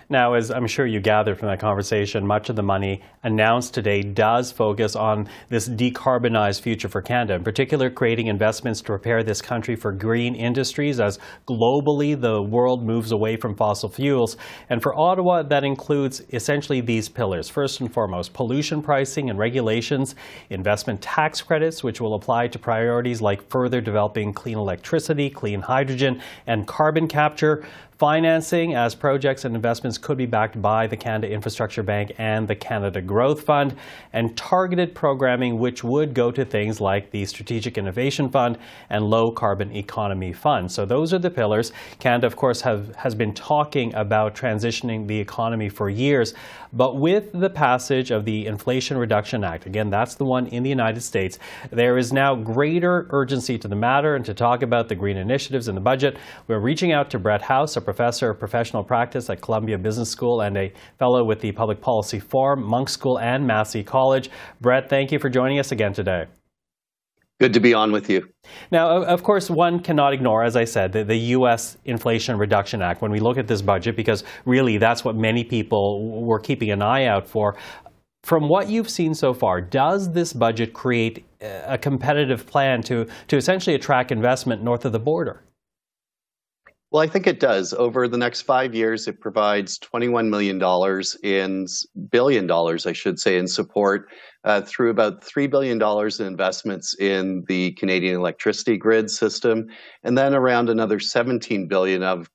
Now, as I'm sure you gathered from that conversation, much of the money announced today does focus on this decarbonized future for Canada, in particular creating investments to prepare this country for green industries as globally the world moves away from fossil fuels. And for Ottawa, that includes essentially these pillars. First and foremost, pollution pricing and regulations, investment tax credits, which will apply to priorities like further developing clean electricity, clean hydrogen, and carbon capture financing as projects and investments could be backed by the Canada Infrastructure Bank and the Canada Growth Fund, and targeted programming which would go to things like the Strategic Innovation Fund and Low Carbon Economy Fund. So those are the pillars. Canada, of course, have, has been talking about transitioning the economy for years, but with the passage of the Inflation Reduction Act, again, that's the one in the United States, there is now greater urgency to the matter and to talk about the green initiatives in the budget. We're reaching out to Brett House, professor of professional practice at Columbia Business School and a fellow with the Public Policy Forum, Munk School, and Massey College. Brett, thank you for joining us again today. Good to be on with you. Now, of course, one cannot ignore, as I said, the, the, U.S. Inflation Reduction Act when we look at this budget, because really that's what many people were keeping an eye out for. From what you've seen so far, does this budget create uh, a competitive plan to, to essentially attract investment north of the border? Well, I think it does. Over the next five years, it provides $21 million in billion dollars, I should say, in support uh, through about $3 billion in investments in the Canadian electricity grid system, and then around another 17 billion of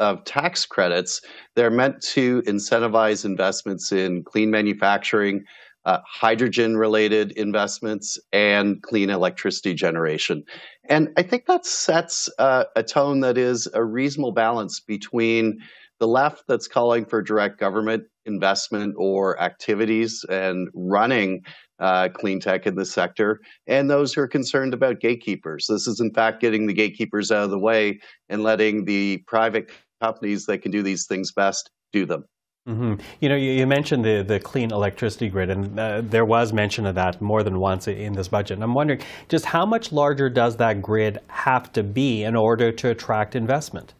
of tax credits. They're meant to incentivize investments in clean manufacturing, uh, hydrogen related investments and clean electricity generation. And I think that sets uh, a tone that is a reasonable balance between the left that's calling for direct government investment or activities and running uh, clean tech in the sector, and those who are concerned about gatekeepers. This is, in fact, getting the gatekeepers out of the way and letting the private companies that can do these things best do them. Mm-hmm. You know, you, you, mentioned the, the clean electricity grid, and uh, there was mention of that more than once in this budget. And I'm wondering just how much larger does that grid have to be in order to attract investment?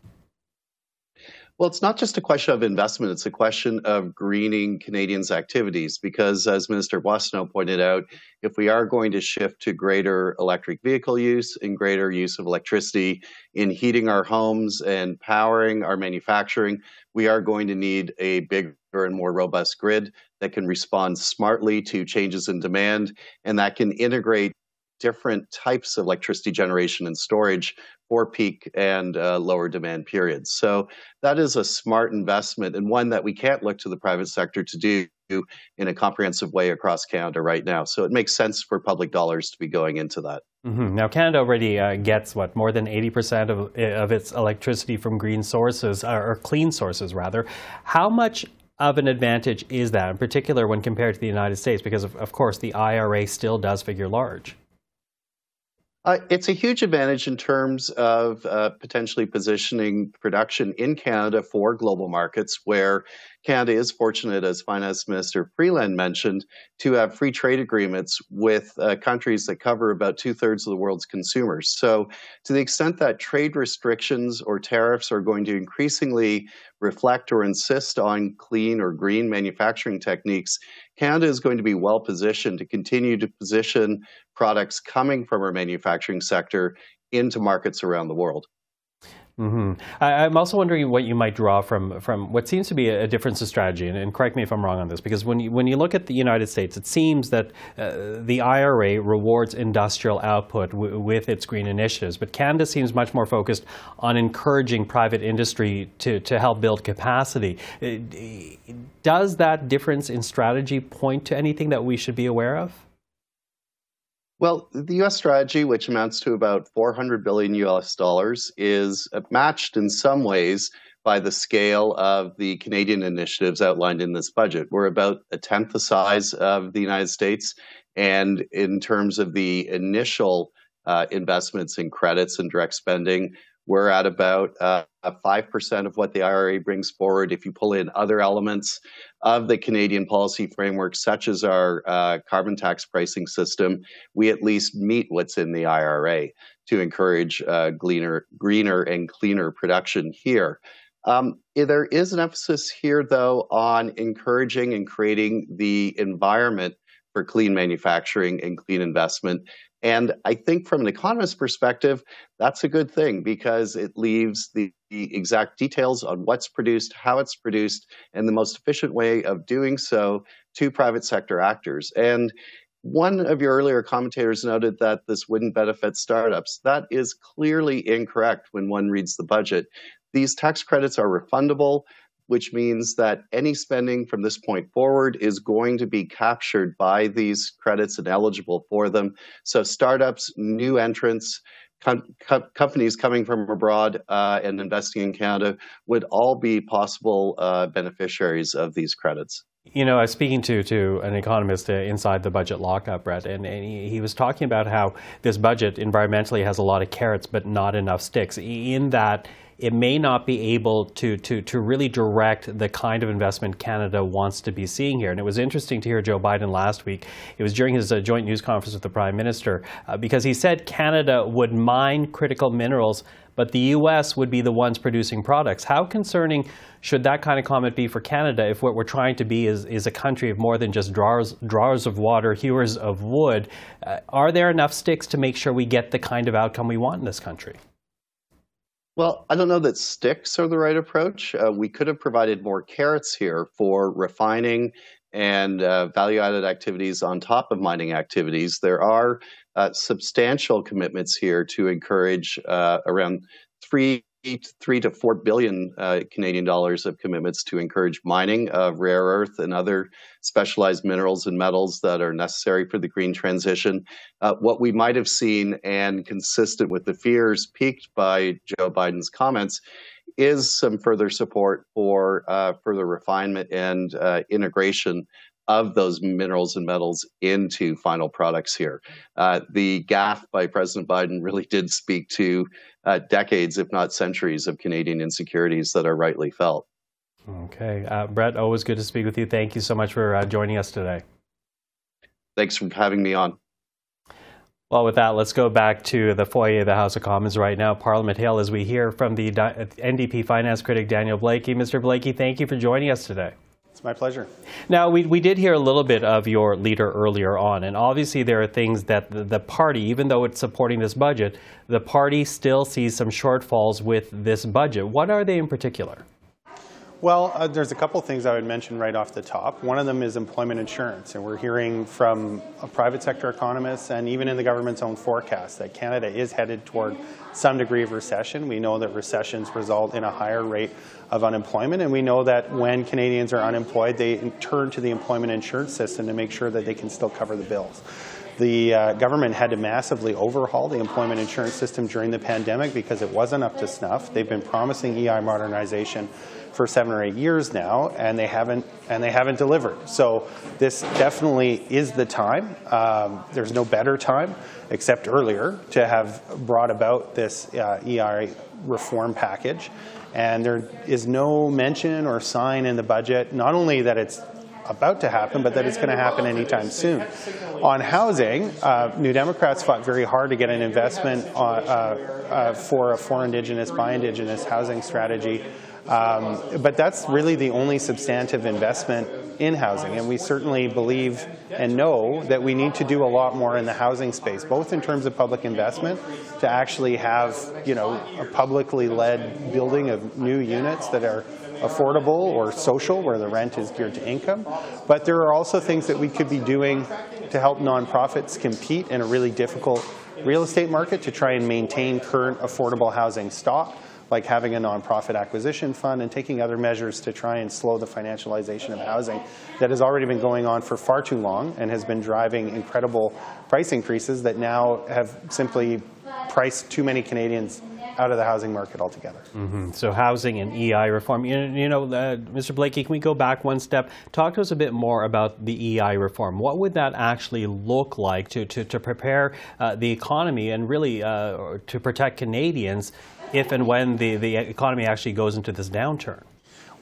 Well, it's not just a question of investment, it's a question of greening Canadians' activities. Because, as Minister Boissonnault pointed out, if we are going to shift to greater electric vehicle use and greater use of electricity in heating our homes and powering our manufacturing, we are going to need a bigger and more robust grid that can respond smartly to changes in demand and that can integrate different types of electricity generation and storage for peak and uh, lower demand periods. So that is a smart investment and one that we can't look to the private sector to do in a comprehensive way across Canada right now. So it makes sense for public dollars to be going into that. Mm-hmm. Now, Canada already uh, gets what more than 80% of, of its electricity from green sources, or clean sources, rather. How much of an advantage is that, in particular when compared to the United States? Because, of, of course, the IRA still does figure large. Uh, it's a huge advantage in terms of uh, potentially positioning production in Canada for global markets, where Canada is fortunate, as Finance Minister Freeland mentioned, to have free trade agreements with uh, countries that cover about two thirds of the world's consumers. So, to the extent that trade restrictions or tariffs are going to increasingly reflect or insist on clean or green manufacturing techniques, Canada is going to be well positioned to continue to position products coming from our manufacturing sector into markets around the world. Mm-hmm. I, am also wondering what you might draw from from what seems to be a, a difference of strategy, and, and, correct me if I'm wrong on this, because when you, when you look at the United States, it seems that uh, the IRA rewards industrial output with its green initiatives, but Canada seems much more focused on encouraging private industry to, to help build capacity. Uh, does that difference in strategy point to anything that we should be aware of? Well, the U.S. strategy, which amounts to about 400 billion U.S. dollars, is matched in some ways by the scale of the Canadian initiatives outlined in this budget. We're about a tenth the size of the United States, and in terms of the initial uh, investments in credits and direct spending, we're at about uh, 5% of what the IRA brings forward. If you pull in other elements of the Canadian policy framework, such as our uh, carbon tax pricing system, we at least meet what's in the IRA to encourage uh, greener, greener and cleaner production here. Um, there is an emphasis here, though, on encouraging and creating the environment for clean manufacturing and clean investment. And I think from an economist perspective, that's a good thing because it leaves the, the, exact details on what's produced, how it's produced, and the most efficient way of doing so to private sector actors. And one of your earlier commentators noted that this wouldn't benefit startups. That is clearly incorrect when one reads the budget. These tax credits are refundable which means that any spending from this point forward is going to be captured by these credits and eligible for them. So startups, new entrants, com- com- companies coming from abroad uh, and investing in Canada would all be possible uh, beneficiaries of these credits. You know, I was speaking to, to an economist uh, inside the budget lockup, Brett, and, and he, he, was talking about how this budget environmentally has a lot of carrots but not enough sticks, in that it may not be able to, to, to really direct the kind of investment Canada wants to be seeing here. And it was interesting to hear Joe Biden last week. It was during his uh, joint news conference with the Prime Minister, uh, because he said Canada would mine critical minerals, but the U.S. would be the ones producing products. How concerning should that kind of comment be for Canada if what we're trying to be is, is a country of more than just drawers, drawers of water, hewers of wood? Uh, are there enough sticks to make sure we get the kind of outcome we want in this country? Well, I don't know that sticks are the right approach. Uh, we could have provided more carrots here for refining and uh, value added activities on top of mining activities. There are uh, substantial commitments here to encourage uh, around three three to four billion uh, Canadian dollars of commitments to encourage mining of rare earth and other specialized minerals and metals that are necessary for the green transition. Uh, what we might have seen, and consistent with the fears piqued by Joe Biden's comments, is some further support for uh, further refinement and uh, integration of those minerals and metals into final products here. Uh, the gaffe by President Biden really did speak to uh, decades, if not centuries, of Canadian insecurities that are rightly felt. Okay. Uh, Brett, always good to speak with you. Thank you so much for uh, joining us today. Thanks for having me on. Well, with that, let's go back to the foyer of the House of Commons right now, Parliament Hill, as we hear from the NDP finance critic Daniel Blaikie. Mr. Blaikie, thank you for joining us today. It's my pleasure. Now, we, we did hear a little bit of your leader earlier on, and obviously there are things that the, the, party, even though it's supporting this budget, the party still sees some shortfalls with this budget. What are they in particular? Well, uh, there's a couple things I would mention right off the top. One of them is employment insurance, and we're hearing from private sector economists and even in the government's own forecast that Canada is headed toward some degree of recession. We know that recessions result in a higher rate of unemployment, and we know that when Canadians are unemployed, they turn to the employment insurance system to make sure that they can still cover the bills. The uh, government had to massively overhaul the employment insurance system during the pandemic because it wasn't up to snuff. They've been promising EI modernization for seven or eight years now, and they haven't and they haven't delivered. So this definitely is the time. Um, there's no better time, except earlier, to have brought about this uh, EI reform package. And there is no mention or sign in the budget, not only that it's about to happen, but that it's going to happen anytime soon. On housing, uh, New Democrats fought very hard to get an investment uh, uh, for a for Indigenous, by Indigenous housing strategy um, but that's really the only substantive investment in housing, and we certainly believe and know that we need to do a lot more in the housing space, both in terms of public investment to actually have, you know, a publicly led building of new units that are affordable or social, where the rent is geared to income. But there are also things that we could be doing to help nonprofits compete in a really difficult real estate market to try and maintain current affordable housing stock like having a nonprofit acquisition fund and taking other measures to try and slow the financialization of housing that has already been going on for far too long and has been driving incredible price increases that now have simply priced too many Canadians out of the housing market altogether. Mm-hmm. So housing and EI reform. You, you know, uh, Mr. Blaikie, can we go back one step? Talk to us a bit more about the EI reform. What would that actually look like to, to, to prepare uh, the economy and really uh, to protect Canadians if and when the, the economy actually goes into this downturn?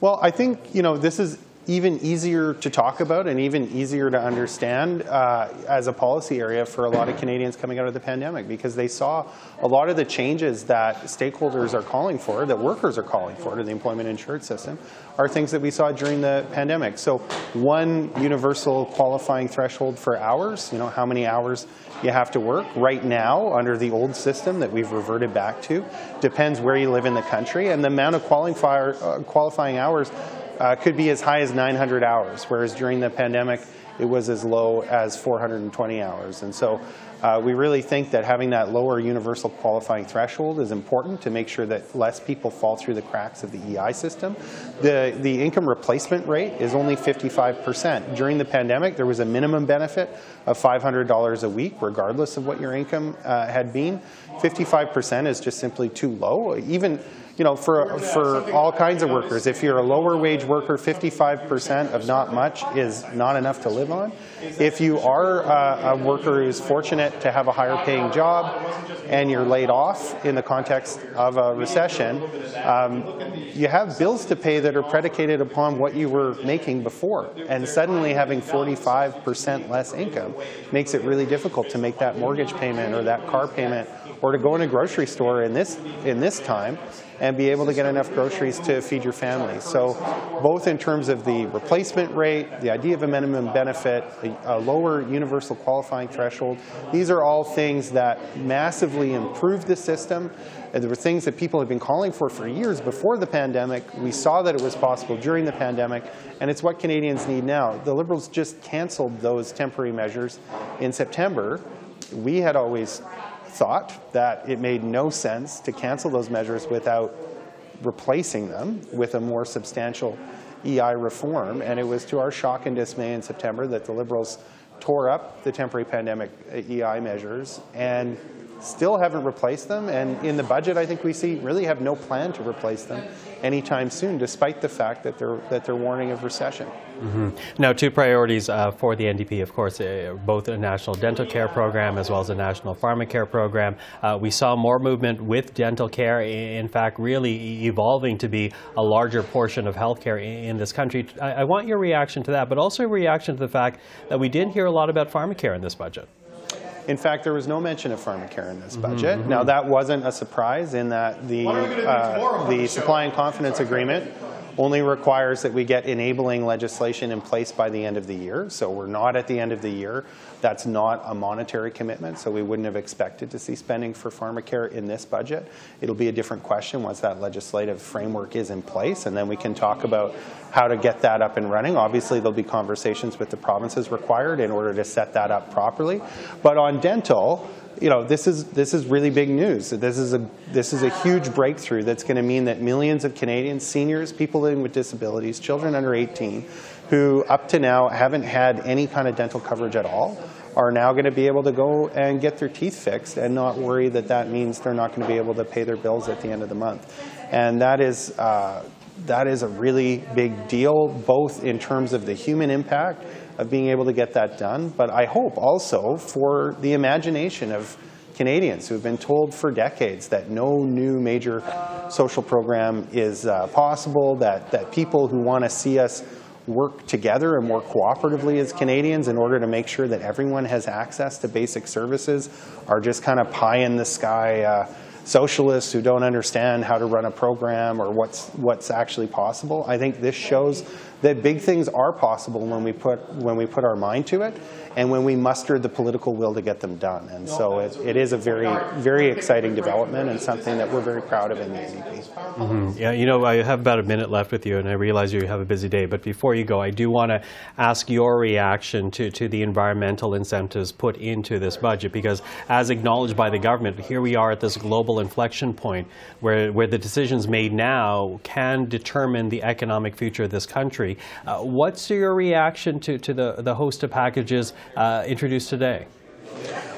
Well, I think, you know, this is even easier to talk about and even easier to understand uh, as a policy area for a lot of Canadians coming out of the pandemic because they saw a lot of the changes that stakeholders are calling for, that workers are calling for to the employment insurance system, are things that we saw during the pandemic. So one universal qualifying threshold for hours, you know, how many hours you have to work. Right now, under the old system that we've reverted back to, depends where you live in the country, and the amount of uh, qualifying hours uh, could be as high as 900 hours, whereas during the pandemic, it was as low as 420 hours. And so uh, we really think that having that lower universal qualifying threshold is important to make sure that less people fall through the cracks of the EI system. The, the income replacement rate is only 55%. During the pandemic, there was a minimum benefit of $500 a week, regardless of what your income uh, had been. 55% is just simply too low. Even you know, for, for all kinds of workers. If you're a lower wage worker, 55% of not much is not enough to live on. If you are a, a worker who's fortunate to have a higher paying job and you're laid off in the context of a recession, um, you have bills to pay that are predicated upon what you were making before. And suddenly having 45% less income makes it really difficult to make that mortgage payment or that car payment or to go in a grocery store in this, in this time and be able to get enough groceries to feed your family. So both in terms of the replacement rate, the idea of a minimum benefit, a, lower universal qualifying threshold, these are all things that massively improve the system. And there were things that people had been calling for for years before the pandemic. We saw that it was possible during the pandemic, and it's what Canadians need now. The Liberals just canceled those temporary measures in September. We had always thought that it made no sense to cancel those measures without replacing them with a more substantial EI reform. And it was to our shock and dismay in September that the Liberals tore up the temporary pandemic uh, EI measures and still haven't replaced them. And in the budget, I think we see really have no plan to replace them anytime soon, despite the fact that they're, that they're warning of recession. Mm-hmm. Now, two priorities uh, for the NDP, of course, uh, both a national dental care program as well as a national pharmacare program. Uh, we saw more movement with dental care, in fact, really evolving to be a larger portion of healthcare in, in this country. I, I want your reaction to that, but also a reaction to the fact that we didn't hear a lot about pharmacare in this budget. In fact, there was no mention of pharmacare in this mm-hmm, budget. Mm-hmm. Now, that wasn't a surprise in that the, uh, the supply and confidence agreement only requires that we get enabling legislation in place by the end of the year. So we're not at the end of the year. That's not a monetary commitment, so we wouldn't have expected to see spending for pharmacare in this budget. It'll be a different question once that legislative framework is in place, and then we can talk about how to get that up and running. Obviously, there'll be conversations with the provinces required in order to set that up properly. But on dental, you know, this is this is really big news. This is a this is a huge breakthrough that's going to mean that millions of Canadians, seniors, people living with disabilities, children under 18, who up to now haven't had any kind of dental coverage at all, are now going to be able to go and get their teeth fixed and not worry that that means they're not going to be able to pay their bills at the end of the month. And that is uh, that is a really big deal, both in terms of the human impact of being able to get that done, but I hope also for the imagination of Canadians who have been told for decades that no new major social program is uh, possible, that, that people who want to see us work together and work cooperatively as Canadians in order to make sure that everyone has access to basic services are just kind of pie in the sky uh, socialists who don't understand how to run a program or what's, what's actually possible. I think this shows that big things are possible when we put when we put our mind to it and when we mustered the political will to get them done. And so it, it is a very, very exciting development and something that we're very proud of in the NDP. Mm-hmm. Yeah, you know, I have about a minute left with you, and I realize you have a busy day. But before you go, I do want to ask your reaction to, to the environmental incentives put into this budget, because as acknowledged by the government, here we are at this global inflection point where, where the decisions made now can determine the economic future of this country. Uh, what's your reaction to, to the, the host of packages uh, introduced today?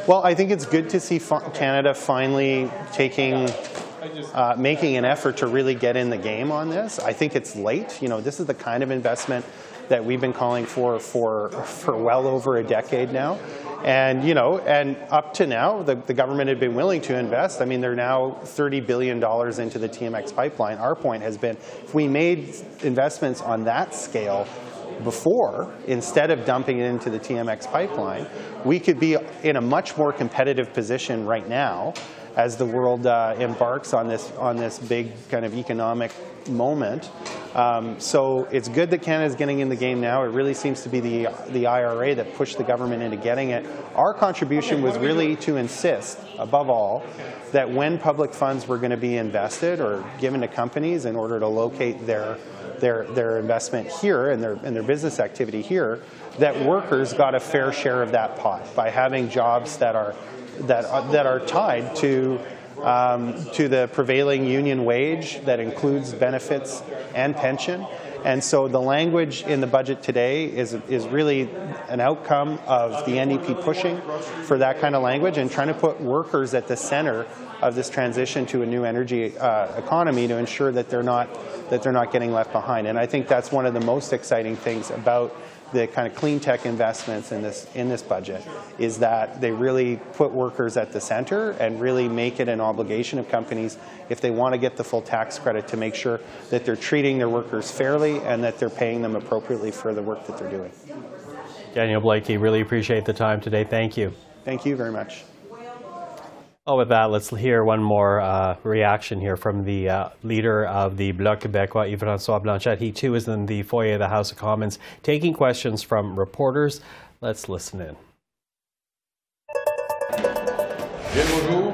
Well, I think it's good to see Canada finally taking uh, making an effort to really get in the game on this. I think it's late. You know, this is the kind of investment that we've been calling for for for well over a decade now. And you know, and up to now, the, the government had been willing to invest. I mean, they're now $30 billion into the TMX pipeline. Our point has been, if we made investments on that scale before, instead of dumping it into the TMX pipeline, we could be in a much more competitive position right now as the world uh, embarks on this on this big kind of economic moment. Um, so it's good that Canada is getting in the game now. It really seems to be the the IRA that pushed the government into getting it. Our contribution was really to insist, above all, that when public funds were going to be invested or given to companies in order to locate their their, their investment here and their, and their business activity here, that workers got a fair share of that pot by having jobs that are, that, uh, that are tied to, um, to the prevailing union wage that includes benefits and pension. And so the language in the budget today is, is really an outcome of the NDP pushing for that kind of language and trying to put workers at the center of this transition to a new energy uh, economy to ensure that they're not that they're not getting left behind. And I think that's one of the most exciting things about the kind of clean tech investments in this in this budget is that they really put workers at the center and really make it an obligation of companies if they want to get the full tax credit to make sure that they're treating their workers fairly and that they're paying them appropriately for the work that they're doing. Daniel Blaikie, really appreciate the time today. Thank you. Thank you very much. Oh, with that, let's hear one more uh, reaction here from the uh, leader of the Bloc Québécois, Yves-François Blanchet. He too is in the foyer of the House of Commons taking questions from reporters. Let's listen in. Bien bonjour.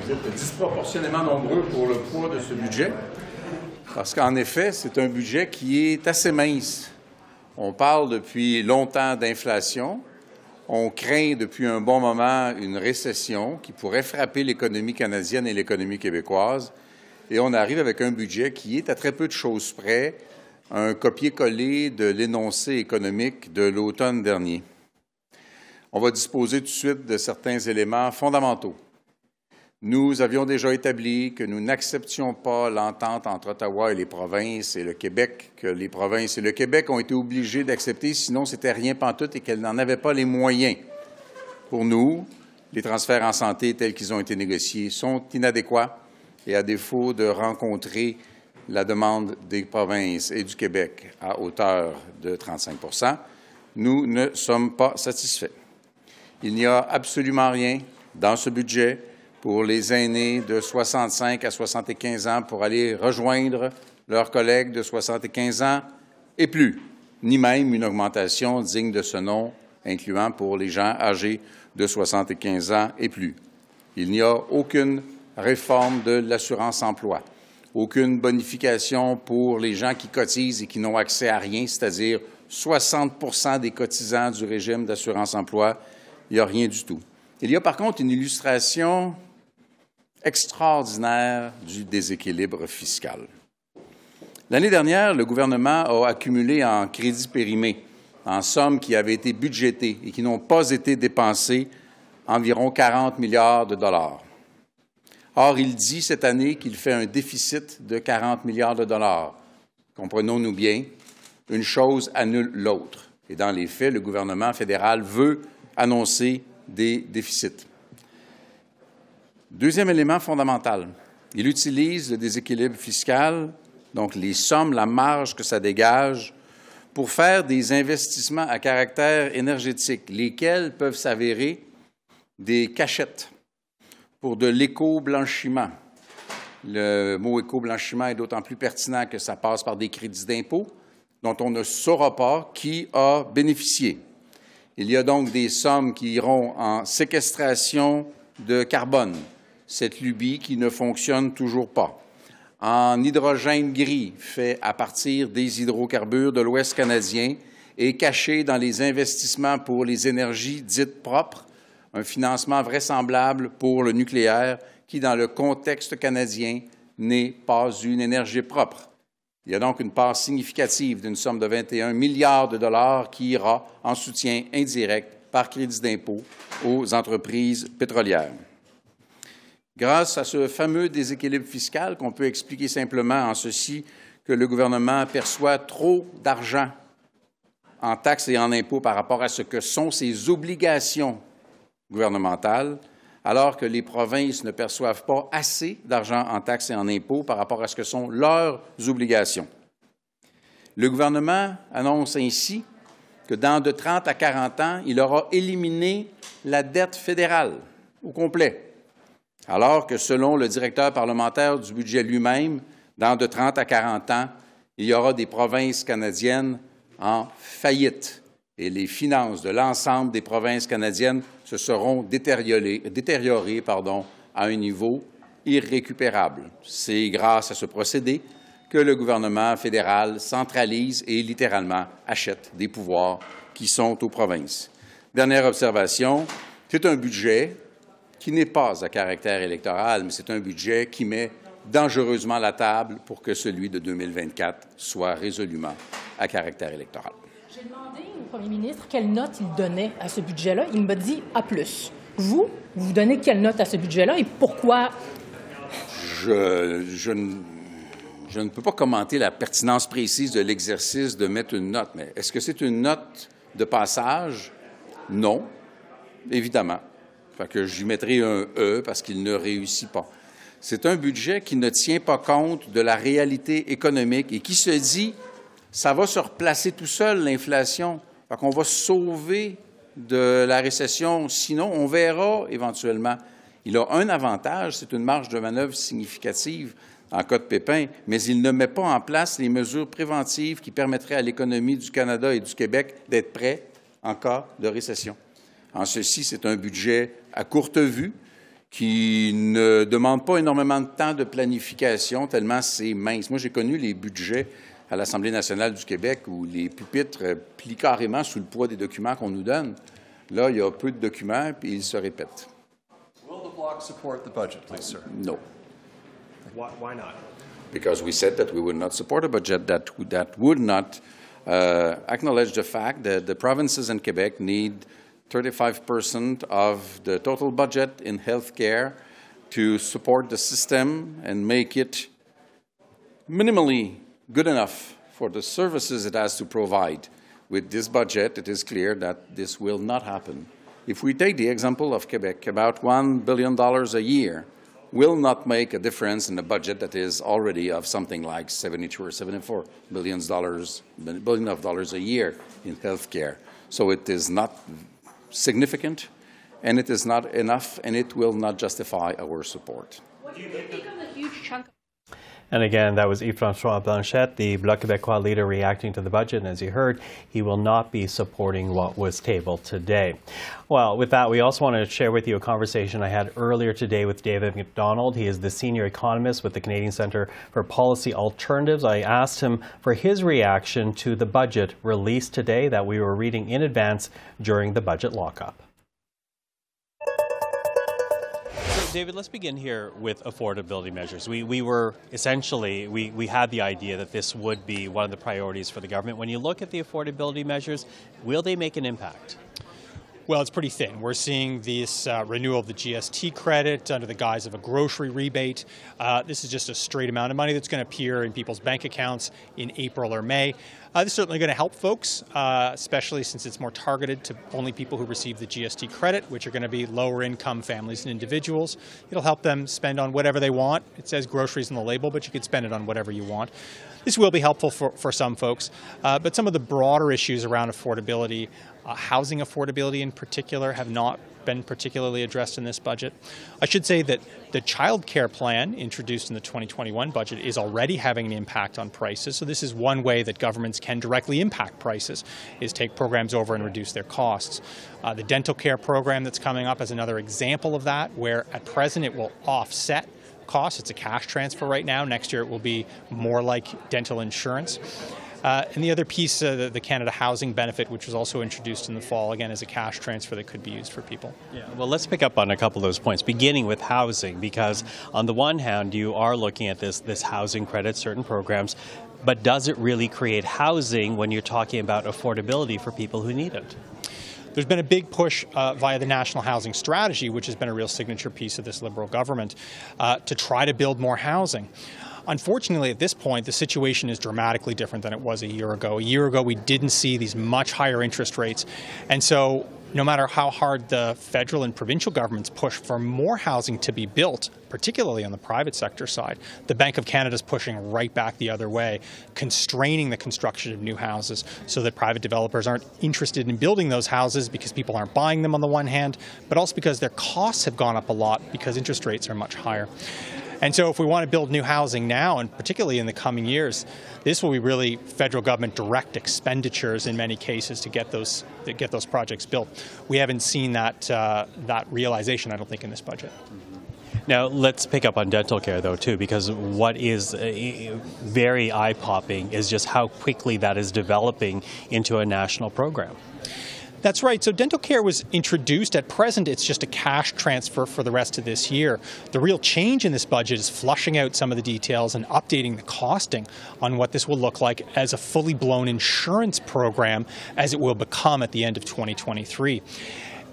Vous êtes disproportionnellement nombreux pour le poids de ce budget, parce qu'en effet, c'est un budget qui est assez mince. On parle depuis longtemps d'inflation, on craint depuis un bon moment une récession qui pourrait frapper l'économie canadienne et l'économie québécoise. Et on arrive avec un budget qui est à très peu de choses près un copier-coller de l'énoncé économique de l'automne dernier. On va disposer tout de suite de certains éléments fondamentaux. Nous avions déjà établi que nous n'acceptions pas l'entente entre Ottawa et les provinces et le Québec, que les provinces et le Québec ont été obligés d'accepter, sinon c'était rien pantoute et qu'elles n'en avaient pas les moyens. Pour nous, les transferts en santé tels qu'ils ont été négociés sont inadéquats et à défaut de rencontrer la demande des provinces et du Québec à hauteur de 35% nous ne sommes pas satisfaits. Il n'y a absolument rien dans ce budget pour les aînés de 65 à 75 ans pour aller rejoindre leurs collègues de 75 ans et plus, ni même une augmentation digne de ce nom incluant pour les gens âgés de 75 ans et plus. Il n'y a aucune réforme de l'assurance emploi, aucune bonification pour les gens qui cotisent et qui n'ont accès à rien, c'est-à-dire 60% des cotisants du régime d'assurance emploi. Il n'y a rien du tout. Il y a par contre une illustration extraordinaire du déséquilibre fiscal. L'année dernière, le gouvernement a accumulé en crédits périmés, en sommes qui avaient été budgétées et qui n'ont pas été dépensées, environ 40 milliards de dollars. Or, il dit cette année qu'il fait un déficit de 40 milliards de dollars. Comprenons-nous bien, une chose annule l'autre. Et dans les faits, le gouvernement fédéral veut annoncer des déficits. Deuxième élément fondamental, il utilise le déséquilibre fiscal, donc les sommes, la marge que ça dégage, pour faire des investissements à caractère énergétique, lesquels peuvent s'avérer des cachettes pour de l'éco-blanchiment. Le mot éco-blanchiment est d'autant plus pertinent que ça passe par des crédits d'impôt dont on ne saura pas qui a bénéficié. Il y a donc des sommes qui iront en séquestration de carbone, cette lubie qui ne fonctionne toujours pas, en hydrogène gris fait à partir des hydrocarbures de l'Ouest canadien et caché dans les investissements pour les énergies dites propres, un financement vraisemblable pour le nucléaire qui, dans le contexte canadien, n'est pas une énergie propre. Il y a donc une part significative d'une somme de 21 milliards de dollars qui ira en soutien indirect par crédit d'impôt aux entreprises pétrolières. Grâce à ce fameux déséquilibre fiscal qu'on peut expliquer simplement en ceci que le gouvernement perçoit trop d'argent en taxes et en impôts par rapport à ce que sont ses obligations gouvernementales, alors que les provinces ne perçoivent pas assez d'argent en taxes et en impôts par rapport à ce que sont leurs obligations. Le gouvernement annonce ainsi que dans de 30 à 40 ans, il aura éliminé la dette fédérale au complet, alors que selon le directeur parlementaire du budget lui-même, dans de 30 à 40 ans, il y aura des provinces canadiennes en faillite et les finances de l'ensemble des provinces canadiennes se seront détériorées, à un niveau irrécupérable. C'est grâce à ce procédé que le gouvernement fédéral centralise et littéralement achète des pouvoirs qui sont aux provinces. Dernière observation, c'est un budget qui n'est pas à caractère électoral, mais c'est un budget qui met dangereusement la table pour que celui de 2024 soit résolument à caractère électoral. J'ai demandé au premier ministre quelle note il donnait à ce budget-là. Il m'a dit A. Vous, vous donnez quelle note à ce budget-là et pourquoi? Je, je, ne, peux pas commenter la pertinence précise de l'exercice de mettre une note, mais est-ce que c'est une note de passage? Non, évidemment. Fait que j'y mettrai un E parce qu'il ne réussit pas. C'est un budget qui ne tient pas compte de la réalité économique et qui se dit ça va se replacer tout seul, l'inflation. Fait qu'on va sauver de la récession. Sinon, on verra éventuellement. Il a un avantage, c'est une marge de manœuvre significative en cas de pépin, mais il ne met pas en place les mesures préventives qui permettraient à l'économie du Canada et du Québec d'être prêts en cas de récession. En ceci, c'est un budget à courte vue qui ne demande pas énormément de temps de planification, tellement c'est mince. Moi, j'ai connu les budgets à l'Assemblée nationale du Québec où les pupitres plient carrément sous le poids des documents qu'on nous donne. Là, il y a peu de documents, puis ils se répètent. Will the bloc support the budget, please, sir? No. Why, why not? Because we said that we would not support a budget that, that would not uh, acknowledge the fact that the provinces in Quebec need 35% of the total budget in health care to support the system and make it minimally good enough for the services it has to provide. With this budget, it is clear that this will not happen. If we take the example of Quebec, about $1 billion a year will not make a difference in a budget that is already of something like 72 or 74 billions dollars, billion of dollars a year in healthcare. So it is not significant, and it is not enough, and it will not justify our support. And again, that was Yves-François Blanchet, the Bloc Québécois leader, reacting to the budget. And as you heard, he will not be supporting what was tabled today. Well, with that, we also want to share with you a conversation I had earlier today with David Macdonald. He is the senior economist with the Canadian Centre for Policy Alternatives. I asked him for his reaction to the budget released today that we were reading in advance during the budget lockup. David, let's begin here with affordability measures. We, we were essentially, we, we had the idea that this would be one of the priorities for the government. When you look at the affordability measures, will they make an impact? Well, it's pretty thin. We're seeing this uh, renewal of the GST credit under the guise of a grocery rebate. Uh, this is just a straight amount of money that's going to appear in people's bank accounts in April or May. Uh, this is certainly going to help folks, uh, especially since it's more targeted to only people who receive the GST credit, which are going to be lower income families and individuals. It'll help them spend on whatever they want. It says groceries on the label, but you could spend it on whatever you want. This will be helpful for, for some folks, uh, but some of the broader issues around affordability, uh, housing affordability in particular, have not been particularly addressed in this budget. I should say that the child care plan introduced in the 2021 budget is already having an impact on prices. So this is one way that governments can directly impact prices is take programs over and reduce their costs. Uh, the dental care program that's coming up is another example of that, where at present it will offset costs. It's a cash transfer right now. Next year it will be more like dental insurance. Uh, and the other piece, uh, the, the, Canada Housing Benefit, which was also introduced in the fall, again, is a cash transfer that could be used for people. Yeah, well, let's pick up on a couple of those points, beginning with housing, because on the one hand, you are looking at this, this housing credit, certain programs, but does it really create housing when you're talking about affordability for people who need it? There's been a big push uh, via the National Housing Strategy, which has been a real signature piece of this Liberal government, uh, to try to build more housing. Unfortunately, at this point, the situation is dramatically different than it was a year ago. A year ago, we didn't see these much higher interest rates. And so, no matter how hard the federal and provincial governments push for more housing to be built, particularly on the private sector side, the Bank of Canada is pushing right back the other way, constraining the construction of new houses so that private developers aren't interested in building those houses because people aren't buying them on the one hand, but also because their costs have gone up a lot because interest rates are much higher. And so, if we want to build new housing now, and particularly in the coming years, this will be really federal government direct expenditures in many cases to get those to get those projects built. We haven't seen that uh, that realization, I don't think, in this budget. Now, let's pick up on dental care, though, too, because what is uh, very eye popping is just how quickly that is developing into a national program. That's right. So dental care was introduced. At present, it's just a cash transfer for the rest of this year. The real change in this budget is flushing out some of the details and updating the costing on what this will look like as a fully blown insurance program as it will become at the end of 2023.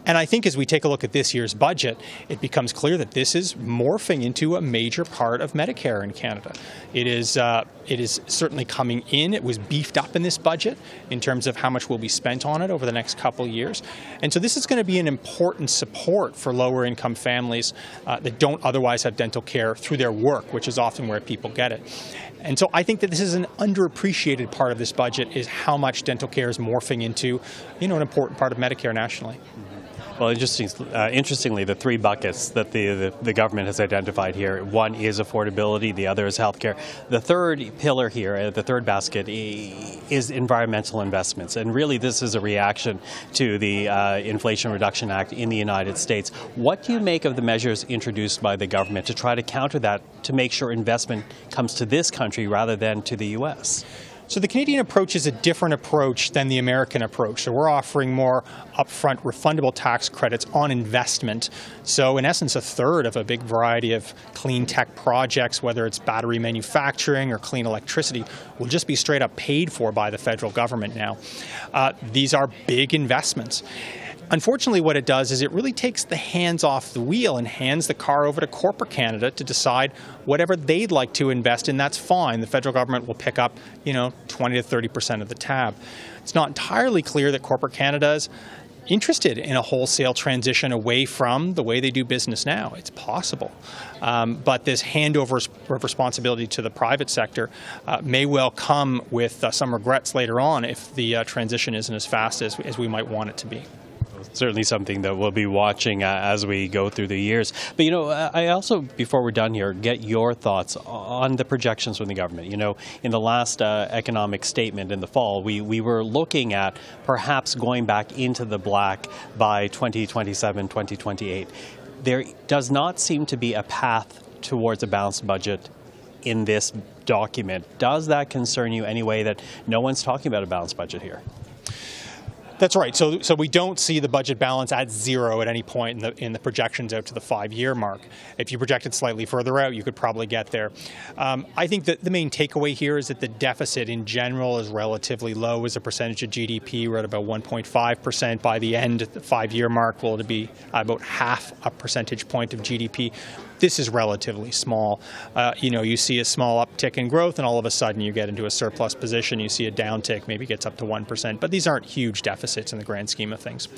And I think as we take a look at this year's budget, it becomes clear that this is morphing into a major part of Medicare in Canada. It is, uh, it is certainly coming in. It was beefed up in this budget in terms of how much will be spent on it over the next couple of years. And so this is going to be an important support for lower income families uh, that don't otherwise have dental care through their work, which is often where people get it. And so I think that this is an underappreciated part of this budget is how much dental care is morphing into, you know, an important part of Medicare nationally. Well, interesting, uh, interestingly, the three buckets that the, the, the, government has identified here one is affordability, the other is healthcare. The third pillar here, uh, the third basket, is environmental investments. And really, this is a reaction to the uh, Inflation Reduction Act in the United States. What do you make of the measures introduced by the government to try to counter that, to make sure investment comes to this country rather than to the U.S.? So the Canadian approach is a different approach than the American approach. So we're offering more upfront refundable tax credits on investment. So in essence, a third of a big variety of clean tech projects, whether it's battery manufacturing or clean electricity, will just be straight up paid for by the federal government now. Uh, these are big investments. Unfortunately, what it does is it really takes the hands off the wheel and hands the car over to corporate Canada to decide whatever they'd like to invest in. That's fine. The federal government will pick up, you know, 20 to 30 percent of the tab. It's not entirely clear that corporate Canada is interested in a wholesale transition away from the way they do business now. It's possible. Um, but this handover of responsibility to the private sector uh, may well come with uh, some regrets later on if the uh, transition isn't as fast as, as we might want it to be. Certainly something that we'll be watching uh, as we go through the years. But you know, I also, before we're done here, get your thoughts on the projections from the government. You know, in the last uh, economic statement in the fall, we, we were looking at perhaps going back into the black by 2027, 2028. There does not seem to be a path towards a balanced budget in this document. Does that concern you anyway that no one's talking about a balanced budget here? That's right. So, so we don't see the budget balance at zero at any point in the in the projections out to the five-year mark. If you project it slightly further out, you could probably get there. Um, I think that the main takeaway here is that the deficit in general is relatively low as a percentage of GDP. We're at about 1.5 percent by the end, of the five-year mark will be about half a percentage point of GDP this is relatively small. Uh, you know, you see a small uptick in growth, and all of a sudden you get into a surplus position. You see a downtick, maybe gets up to one percent. But these aren't huge deficits in the grand scheme of things.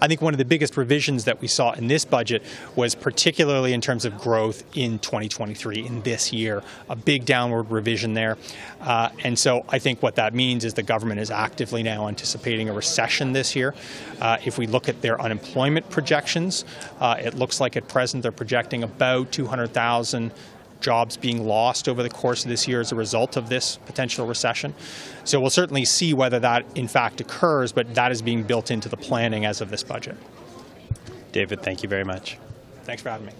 I think one of the biggest revisions that we saw in this budget was particularly in terms of growth in 2023, in this year, a big downward revision there. Uh, and so I think what that means is the government is actively now anticipating a recession this year. Uh, if we look at their unemployment projections, uh, it looks like at present they're projecting about 200,000 jobs being lost over the course of this year as a result of this potential recession. So we'll certainly see whether that in fact occurs, but that is being built into the planning as of this budget. David, thank you very much. Thanks for having me.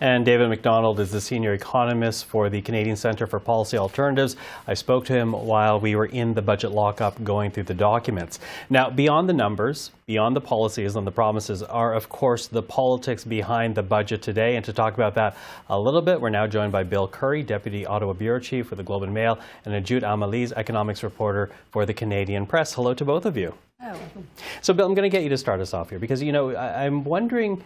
And David Macdonald is the senior economist for the Canadian Centre for Policy Alternatives. I spoke to him while we were in the budget lockup going through the documents. Now, beyond the numbers, beyond the policies and the promises are, of course, the politics behind the budget today. And to talk about that a little bit, we're now joined by Bill Curry, Deputy Ottawa Bureau Chief for the Globe and Mail, and Ajut Al Mallees, economics reporter for the Canadian Press. Hello to both of you. Oh. So, Bill, I'm going to get you to start us off here because, you know, I'm wondering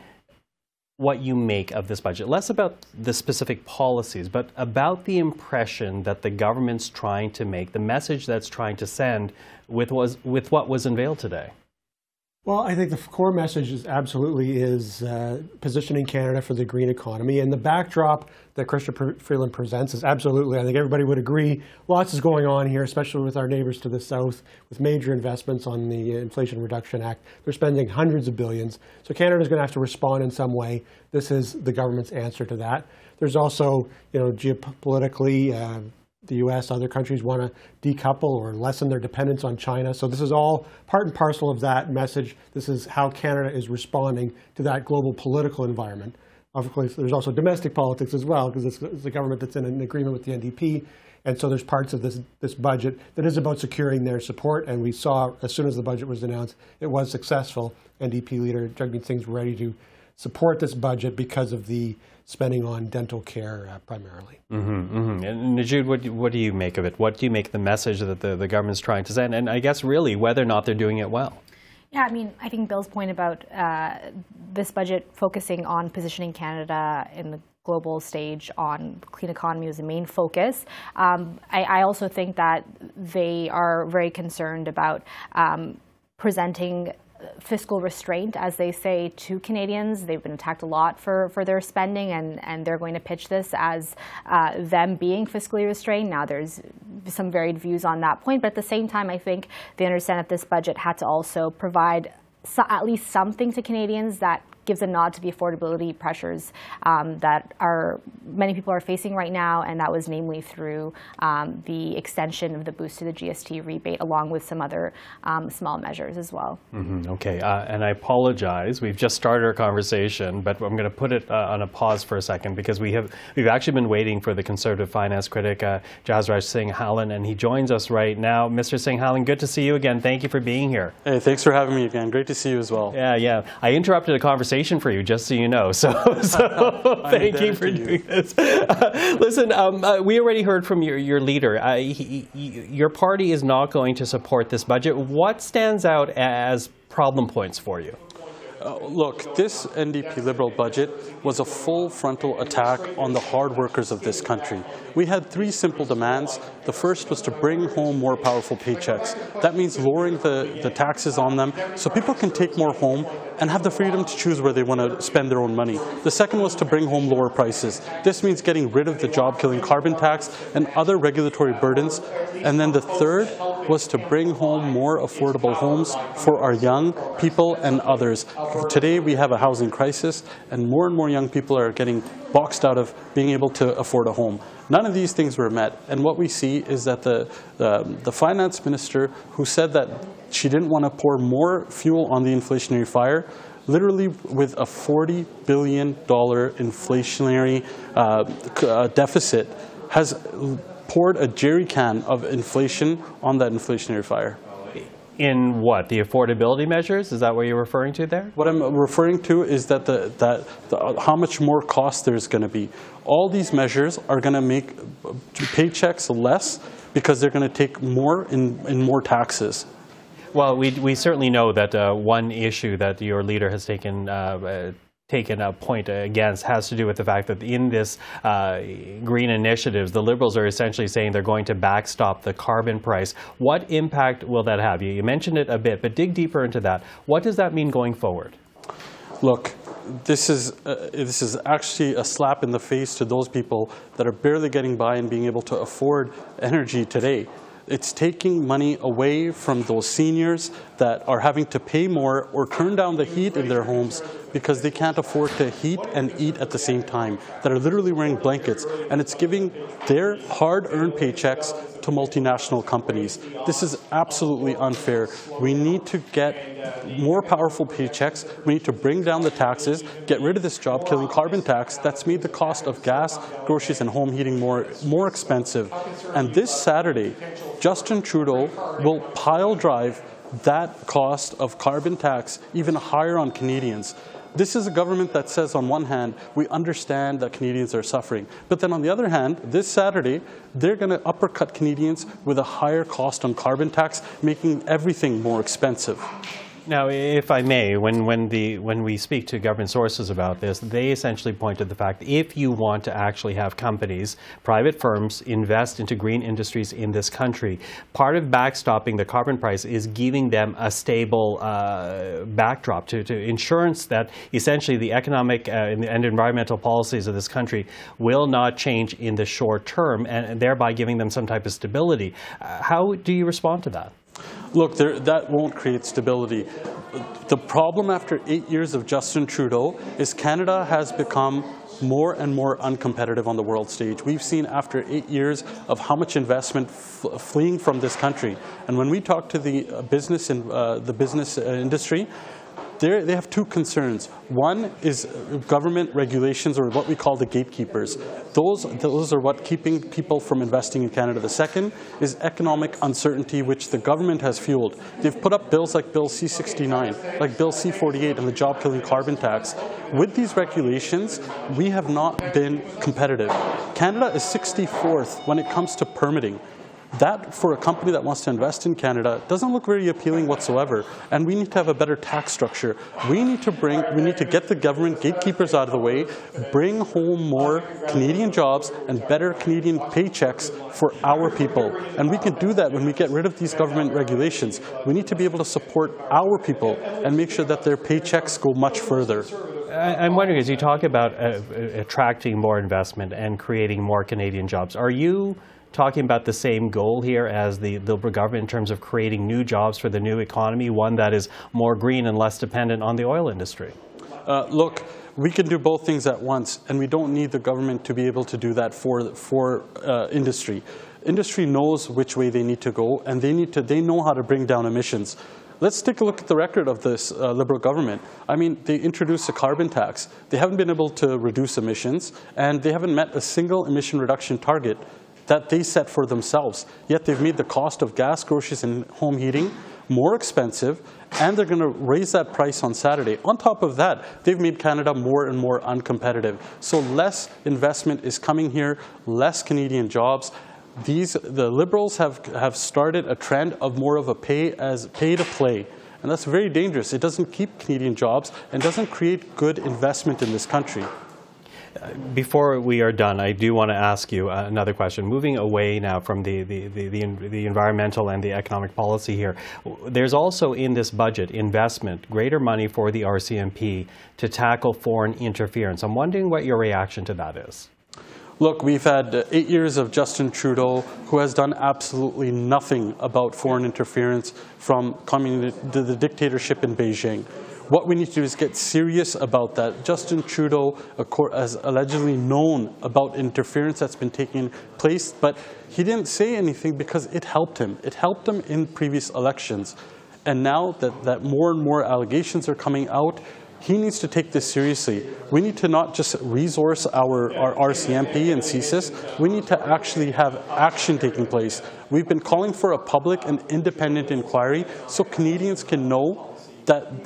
what you make of this budget. Less about the specific policies, but about the impression that the government's trying to make, the message that's trying to send with, was, with what was unveiled today. Well, I think the core message is absolutely is uh, positioning Canada for the green economy, and the backdrop that Chrystia Freeland presents is absolutely. I think everybody would agree. Lots is going on here, especially with our neighbors to the south, with major investments on the Inflation Reduction Act. They're spending hundreds of billions, so Canada is going to have to respond in some way. This is the government's answer to that. There's also, you know, geopolitically. Uh, the U.S., other countries want to decouple or lessen their dependence on China. So this is all part and parcel of that message. This is how Canada is responding to that global political environment. Of course, there's also domestic politics as well, because it's, it's the government that's in an agreement with the NDP. And so there's parts of this, this budget that is about securing their support. And we saw as soon as the budget was announced, it was successful. NDP leader Jagmeet Singh's ready to support this budget because of the spending on dental care uh, primarily. Mm-hmm, mm-hmm. And Nojoud, what, what do you make of it? What do you make of the message that the, the government's trying to send? And I guess really whether or not they're doing it well. Yeah, I mean, I think Bill's point about uh, this budget focusing on positioning Canada in the global stage on clean economy was the main focus. Um, I, I, also think that they are very concerned about um, presenting fiscal restraint, as they say, to Canadians. They've been attacked a lot for, for their spending, and, and they're going to pitch this as uh, them being fiscally restrained. Now, there's some varied views on that point, but at the same time, I think they understand that this budget had to also provide so, at least something to Canadians that gives a nod to the affordability pressures um, that are many people are facing right now, and that was namely through um, the extension of the boost to the GST rebate, along with some other um, small measures as well. Mm-hmm. Okay, uh, and I apologize. We've just started our conversation, but I'm going to put it uh, on a pause for a second because we have we've actually been waiting for the Conservative finance critic uh, Jasraj Singh Hallan, and he joins us right now. Mr. Singh Hallan, good to see you again. Thank you for being here. Hey, thanks for having me again. Great to see you as well. Yeah, yeah. I interrupted a conversation conversation for you, just so you know. So, so thank you for you. doing this. Uh, listen, um, uh, we already heard from your, your leader. Uh, he, he, your party is not going to support this budget. What stands out as problem points for you? Uh, look, this NDP Liberal budget was a full frontal attack on the hard workers of this country. We had three simple demands. The first was to bring home more powerful paychecks. That means lowering the, the taxes on them so people can take more home and have the freedom to choose where they want to spend their own money. The second was to bring home lower prices. This means getting rid of the job-killing carbon tax and other regulatory burdens. And then the third was to bring home more affordable homes for our young people and others. Today we have a housing crisis and more and more young people are getting boxed out of being able to afford a home. None of these things were met. And what we see is that the, the, the finance minister who said that she didn't want to pour more fuel on the inflationary fire literally with a $40 billion inflationary uh, uh, deficit, has poured a jerry can of inflation on that inflationary fire. In what? The affordability measures? Is that what you're referring to there? What I'm referring to is that the, that the, how much more cost there's going to be. All these measures are going to make paychecks less because they're going to take more in, in more taxes. Well, we, we certainly know that uh, one issue that your leader has taken uh, uh, taken a point against has to do with the fact that in this uh, green initiatives, the Liberals are essentially saying they're going to backstop the carbon price. What impact will that have? You, you mentioned it a bit, but dig deeper into that. What does that mean going forward? Look, this is, uh, this is actually a slap in the face to those people that are barely getting by and being able to afford energy today. It's taking money away from those seniors that are having to pay more or turn down the heat in their homes because they can't afford to heat and eat at the same time, that are literally wearing blankets. And it's giving their hard-earned paychecks to multinational companies. This is absolutely unfair. We need to get more powerful paychecks. We need to bring down the taxes, get rid of this job-killing carbon tax that's made the cost of gas, groceries, and home heating more, more expensive. And this Saturday, Justin Trudeau will pile drive that cost of carbon tax even higher on Canadians. This is a government that says, on one hand, we understand that Canadians are suffering. But then on the other hand, this Saturday, they're going to uppercut Canadians with a higher cost on carbon tax, making everything more expensive. Now, if I may, when, when, the, when we speak to government sources about this, they essentially point to the fact that if you want to actually have companies, private firms, invest into green industries in this country, part of backstopping the carbon price is giving them a stable uh, backdrop to, to insurance that essentially the economic uh, and environmental policies of this country will not change in the short term and thereby giving them some type of stability. Uh, how do you respond to that? Look, there, that won't create stability. The problem after eight years of Justin Trudeau is Canada has become more and more uncompetitive on the world stage. We've seen after eight years of how much investment fleeing from this country. And when we talk to the uh, business in uh, the business uh, industry, they have two concerns. One is government regulations, or what we call the gatekeepers. Those, those are what keeping people from investing in Canada. The second is economic uncertainty, which the government has fueled. They've put up bills like Bill C-69, like Bill C-48 and the job-killing carbon tax. With these regulations, we have not been competitive. Canada is 64th when it comes to permitting. That, for a company that wants to invest in Canada, doesn't look very appealing whatsoever. And we need to have a better tax structure. We need to bring, we need to get the government gatekeepers out of the way, bring home more Canadian jobs and better Canadian paychecks for our people. And we can do that when we get rid of these government regulations. We need to be able to support our people and make sure that their paychecks go much further. I'm wondering, as you talk about uh, attracting more investment and creating more Canadian jobs, are you talking about the same goal here as the Liberal government in terms of creating new jobs for the new economy, one that is more green and less dependent on the oil industry? Uh, look, we can do both things at once, and we don't need the government to be able to do that for, for uh, industry. Industry knows which way they need to go, and they, need to, they know how to bring down emissions. Let's take a look at the record of this uh, Liberal government. I mean, they introduced a carbon tax. They haven't been able to reduce emissions, and they haven't met a single emission reduction target that they set for themselves. Yet they've made the cost of gas, groceries, and home heating more expensive, and they're going to raise that price on Saturday. On top of that, they've made Canada more and more uncompetitive. So less investment is coming here, less Canadian jobs. These, the Liberals have, have started a trend of more of a pay as pay to play. And that's very dangerous. It doesn't keep Canadian jobs and doesn't create good investment in this country. Before we are done, I do want to ask you another question. Moving away now from the, the, the, the, the environmental and the economic policy here, there's also in this budget investment, greater money for the RCMP to tackle foreign interference. I'm wondering what your reaction to that is. Look, we've had uh, eight years of Justin Trudeau, who has done absolutely nothing about foreign interference from the dictatorship in Beijing. What we need to do is get serious about that. Justin Trudeau has allegedly known about interference that's been taking place, but he didn't say anything because it helped him. It helped him in previous elections. And now that, that more and more allegations are coming out, he needs to take this seriously. We need to not just resource our, our RCMP and CSIS, we need to actually have action taking place. We've been calling for a public and independent inquiry so Canadians can know that,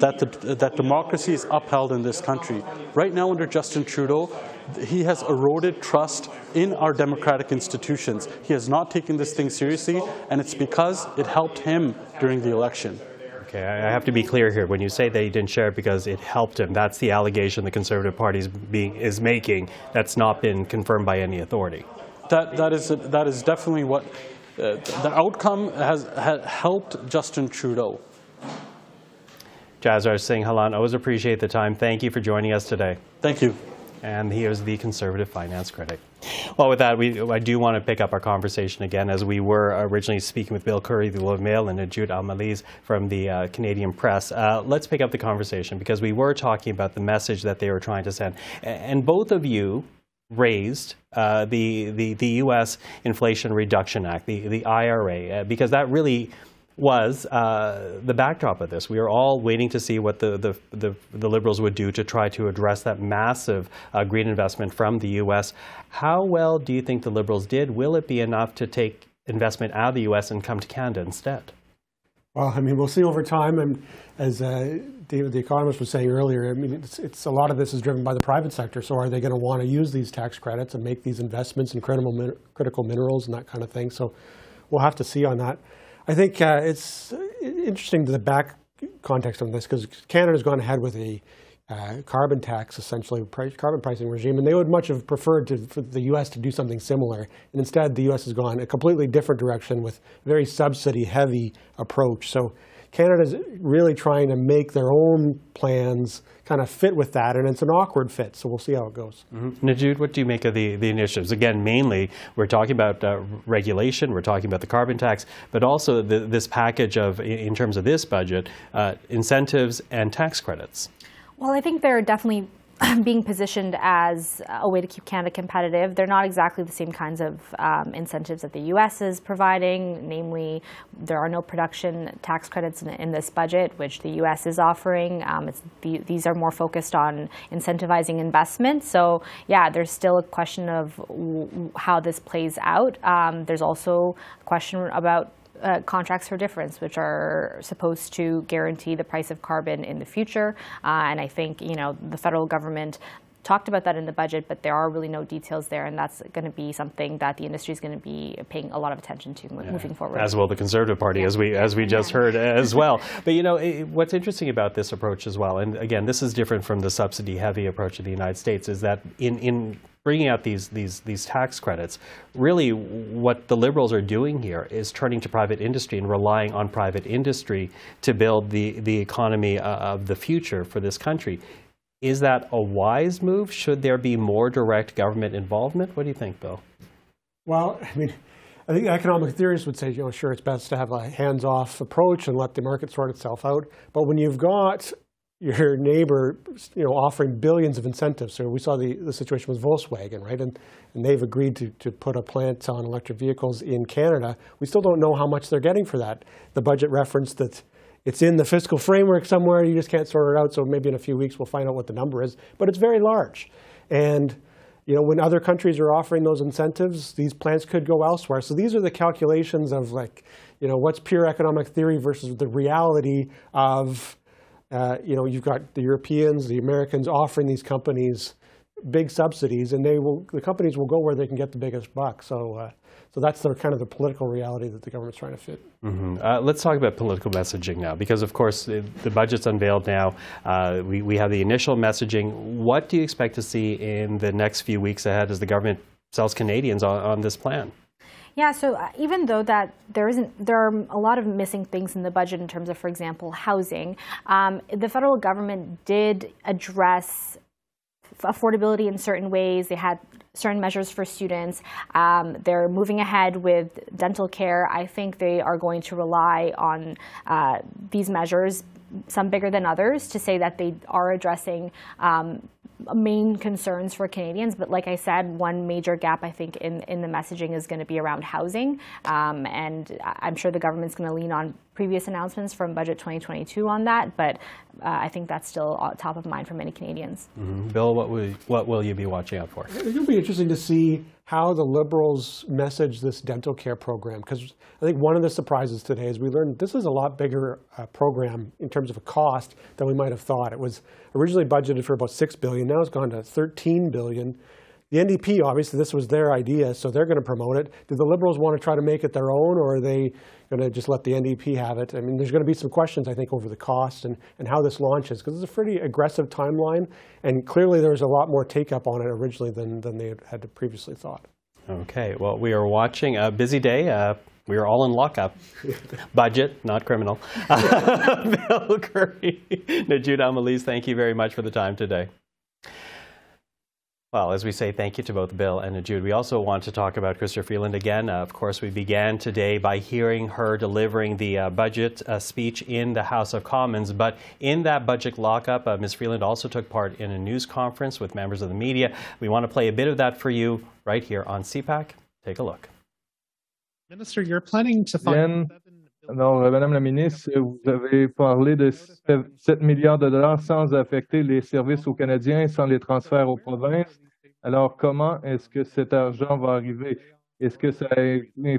that, the, that democracy is upheld in this country. Right now under Justin Trudeau, he has eroded trust in our democratic institutions. He has not taken this thing seriously, and it's because it helped him during the election. Okay, I have to be clear here. When you say that he didn't share it because it helped him, that's the allegation the Conservative Party is, being, is making. That's not been confirmed by any authority. That, that, is, that is definitely what uh, the outcome has, has helped Justin Trudeau. Jasraj Singh Hallan, always appreciate the time. Thank you for joining us today. Thank you. And he is the conservative finance critic. Well, with that, we, I do want to pick up our conversation again as we were originally speaking with Bill Curry, the Globe Mail, and Ajud Al-Maleh from the uh, Canadian Press. Uh, let's pick up the conversation because we were talking about the message that they were trying to send. And both of you raised uh, the, the, the U.S. Inflation Reduction Act, the, the IRA, uh, because that really was uh, the backdrop of this. We are all waiting to see what the, the, the, the Liberals would do to try to address that massive uh, green investment from the U.S. How well do you think the Liberals did? Will it be enough to take investment out of the U.S. and come to Canada instead? Well, I mean, we'll see over time. And as uh, David, the economist, was saying earlier, I mean, it's, it's, a lot of this is driven by the private sector. So, are they going to want to use these tax credits and make these investments in critical, critical minerals and that kind of thing? So, we'll have to see on that. I think uh, it's interesting to the back context of this because Canada's gone ahead with a uh, carbon tax, essentially price, carbon pricing regime, and they would much have preferred to, for the U.S. to do something similar. And instead, the U.S. has gone a completely different direction with very subsidy-heavy approach. So Canada's really trying to make their own plans kind of fit with that, and it's an awkward fit. So we'll see how it goes. Mm-hmm. Nojoud, what do you make of the, the initiatives? Again, mainly we're talking about uh, regulation, we're talking about the carbon tax, but also the, this package of, in terms of this budget, uh, incentives and tax credits. Well, I think there are definitely being positioned as a way to keep Canada competitive. They're not exactly the same kinds of um, incentives that the U.S. is providing. Namely, there are no production tax credits in, in this budget, which the U.S. is offering. Um, the, these are more focused on incentivizing investment. So, yeah, there's still a question of how this plays out. Um, there's also a question about uh, contracts for difference, which are supposed to guarantee the price of carbon in the future. Uh, and I think you know the federal government talked about that in the budget, but there are really no details there, and that's going to be something that the industry is going to be paying a lot of attention to yeah. moving forward. As well, the Conservative Party, yeah. as we as we just yeah. heard as well. But you know it, what's interesting about this approach as well, and again, this is different from the subsidy-heavy approach of the United States, is that in in bringing out these, these, these tax credits, really what the Liberals are doing here is turning to private industry and relying on private industry to build the, the economy uh, of the future for this country. Is that a wise move? Should there be more direct government involvement? What do you think, Bill? Well, I mean, I think economic theorists would say, you know, sure, it's best to have a hands-off approach and let the market sort itself out. But when you've got your neighbor, you know, offering billions of incentives. So we saw the, the situation with Volkswagen, right? And, and they've agreed to, to put a plant on electric vehicles in Canada. We still don't know how much they're getting for that. The budget referenced that it's in the fiscal framework somewhere. You just can't sort it out. So maybe in a few weeks we'll find out what the number is. But it's very large. And you know, when other countries are offering those incentives, these plants could go elsewhere. So these are the calculations of like, you know, what's pure economic theory versus the reality of uh, you know, you've got the Europeans, the Americans offering these companies big subsidies, and they will, the companies will go where they can get the biggest buck. So, uh, so that's the kind of the political reality that the government's trying to fit. Mm-hmm. Uh, let's talk about political messaging now, because of course the budget's unveiled now. Uh, we, we have the initial messaging. What do you expect to see in the next few weeks ahead as the government sells Canadians on, on this plan? Yeah, so uh, even though that there isn't, there are a lot of missing things in the budget in terms of, for example, housing. Um, the federal government did address affordability in certain ways. They had certain measures for students. Um, they're moving ahead with dental care. I think they are going to rely on uh, these measures, some bigger than others, to say that they are addressing um, main concerns for Canadians. But like I said, one major gap I think in, in the messaging is going to be around housing. Um, and I'm sure the government's going to lean on previous announcements from Budget 2022 on that. But uh, I think that's still top of mind for many Canadians. Mm-hmm. Bill, what will, what will you be watching out for? It'll be interesting to see how the Liberals message this dental care program. Because I think one of the surprises today is we learned this is a lot bigger uh, program in terms of a cost than we might have thought. It was originally budgeted for about six billion. Now it's gone to 13 billion. The NDP, obviously, this was their idea, so they're going to promote it. Do the Liberals want to try to make it their own, or are they going to just let the NDP have it? I mean, there's going to be some questions, I think, over the cost and, and how this launches, because it's a pretty aggressive timeline, and clearly there was a lot more take-up on it originally than, than they had previously thought. Okay, well, we are watching a busy day. Uh, we are all in lockup. Budget, not criminal. Bill Curry, Nojoud Al Mallees, thank you very much for the time today. Well, as we say thank you to both Bill and Jude, we also want to talk about Chrystia Freeland again. Uh, of course, we began today by hearing her delivering the uh, budget uh, speech in the House of Commons. But in that budget lockup, uh, Ms. Freeland also took part in a news conference with members of the media. We want to play a bit of that for you right here on CPAC. Take a look. Minister, you're planning to find. Alors, euh, Madame la ministre, vous avez parlé de 7 milliards de dollars sans affecter les services aux Canadiens, sans les transferts aux provinces. Alors, comment est-ce que cet argent va arriver? Est-ce que ça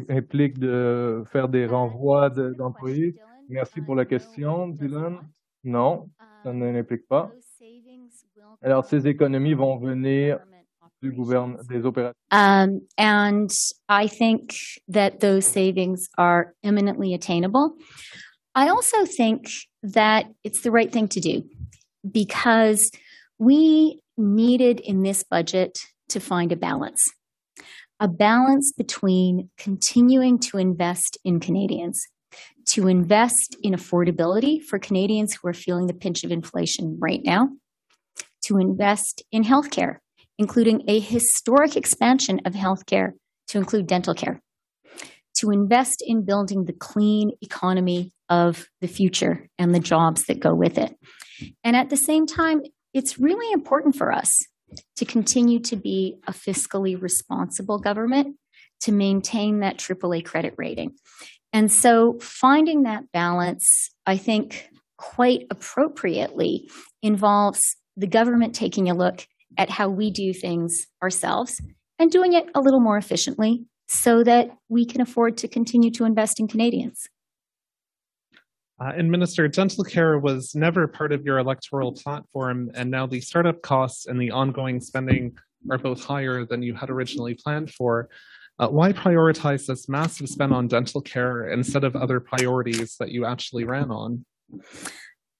implique de faire des renvois d'employés? Merci pour la question, Dylan. Non, ça ne l'implique pas. Alors, ces économies vont venir du gouvernement, des opérations. Um, and I think that those savings are eminently attainable. I also think that it's the right thing to do because we needed in this budget to find a balance. A balance between continuing to invest in Canadians, to invest in affordability for Canadians who are feeling the pinch of inflation right now, to invest in healthcare including a historic expansion of healthcare to include dental care, to invest in building the clean economy of the future and the jobs that go with it. And at the same time, it's really important for us to continue to be a fiscally responsible government to maintain that AAA credit rating. And so finding that balance, I think, quite appropriately involves the government taking a look at how we do things ourselves and doing it a little more efficiently so that we can afford to continue to invest in Canadians. Uh, and Minister, dental care was never part of your electoral platform, and now the startup costs and the ongoing spending are both higher than you had originally planned for. Uh, why prioritize this massive spend on dental care instead of other priorities that you actually ran on?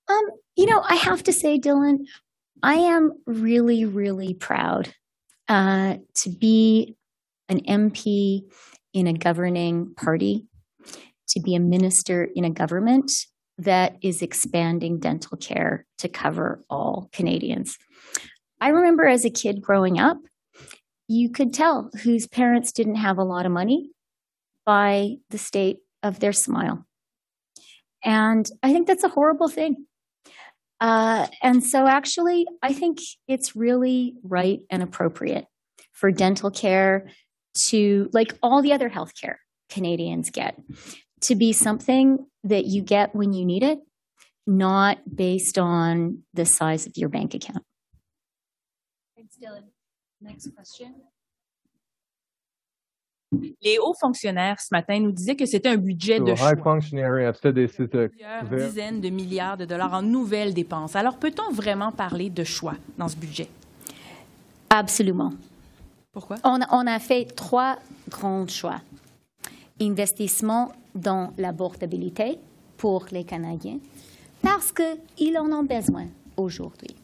Um, you know, I have to say, Dylan, I am really, really proud uh, to be an MP in a governing party, to be a minister in a government that is expanding dental care to cover all Canadians. I remember as a kid growing up, you could tell whose parents didn't have a lot of money by the state of their smile. And I think that's a horrible thing. Uh, and so, actually, I think it's really right and appropriate for dental care to, like all the other healthcare Canadians get, to be something that you get when you need it, not based on the size of your bank account. Thanks, Dylan. Next question. Les hauts fonctionnaires ce matin nous disaient que c'était un budget de choix. Plusieurs dizaines de milliards de dollars en nouvelles dépenses. Alors, peut-on vraiment parler de choix dans ce budget? Absolument. Pourquoi? On, on a fait trois grands choix. Investissement dans l'abordabilité pour les Canadiens, parce qu'ils en ont besoin aujourd'hui.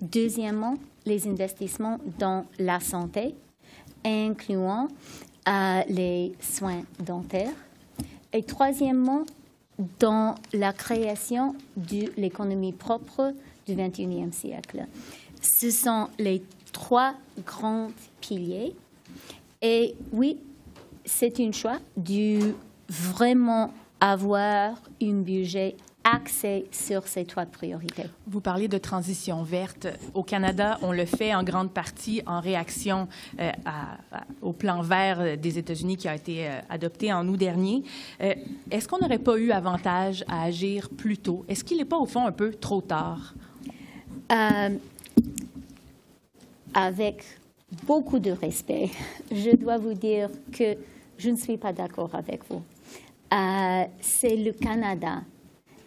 Deuxièmement, les investissements dans la santé, incluant à les soins dentaires. Et troisièmement, dans la création de l'économie propre du 21e siècle. ce sont les trois grands piliers. Et oui, c'est un choix de vraiment avoir un budget axé sur ces trois priorités. Vous parlez de transition verte. Au Canada, on le fait en grande partie en réaction euh, au plan vert des États-Unis qui a été euh, adopté en août dernier. Euh, est-ce qu'on n'aurait pas eu avantage à agir plus tôt? Est-ce qu'il n'est pas, au fond, un peu trop tard? avec beaucoup de respect, je dois vous dire que je ne suis pas d'accord avec vous. C'est le Canada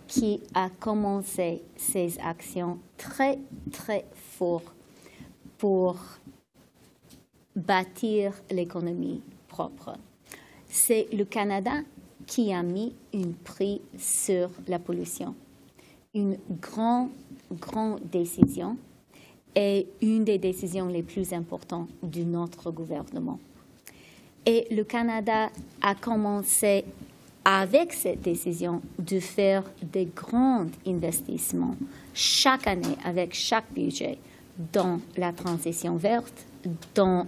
qui a commencé ces actions très, très fort pour bâtir l'économie propre. C'est le Canada qui a mis un prix sur la pollution. Une grande, grande décision et une des décisions les plus importantes de notre gouvernement. Et le Canada a commencé avec cette décision de faire des grands investissements chaque année avec chaque budget dans la transition verte, dans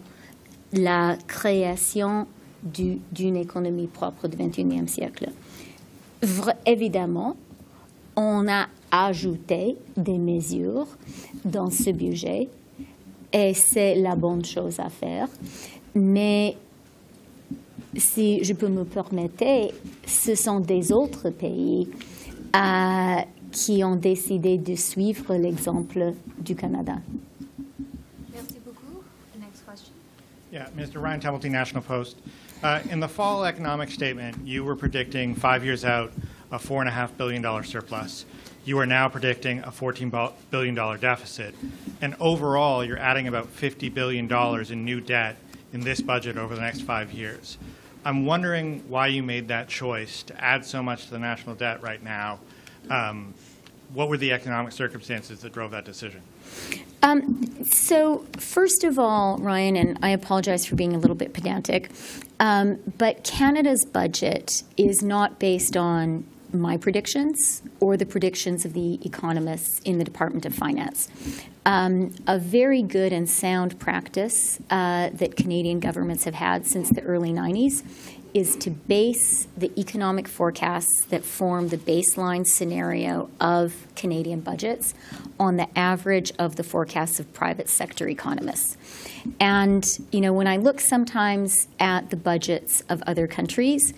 la création d'une économie propre du 21e siècle. évidemment, on a ajouté des mesures dans ce budget et c'est la bonne chose à faire, mais si je peux me permettre, ce sont des autres pays euh, qui ont décidé de suivre l'exemple du Canada. Merci beaucoup. The next question. Yeah, Mr. Ryan Templeton, National Post. Uh, in the fall economic statement, you were predicting five years out a $4.5 billion surplus. You are now predicting a $14 billion deficit. And overall, you're adding about $50 billion in new debt in this budget over the next five years. I'm wondering why you made that choice to add so much to the national debt right now. Um, what were the economic circumstances that drove that decision? Um, so, first of all, Ryan, and I apologize for being a little bit pedantic, um, but Canada's budget is not based on my predictions or the predictions of the economists in the Department of Finance. Um, a very good and sound practice uh, that Canadian governments have had since the early 90s is to base the economic forecasts that form the baseline scenario of Canadian budgets on the average of the forecasts of private sector economists. And, you know, when I look sometimes at the budgets of other countries,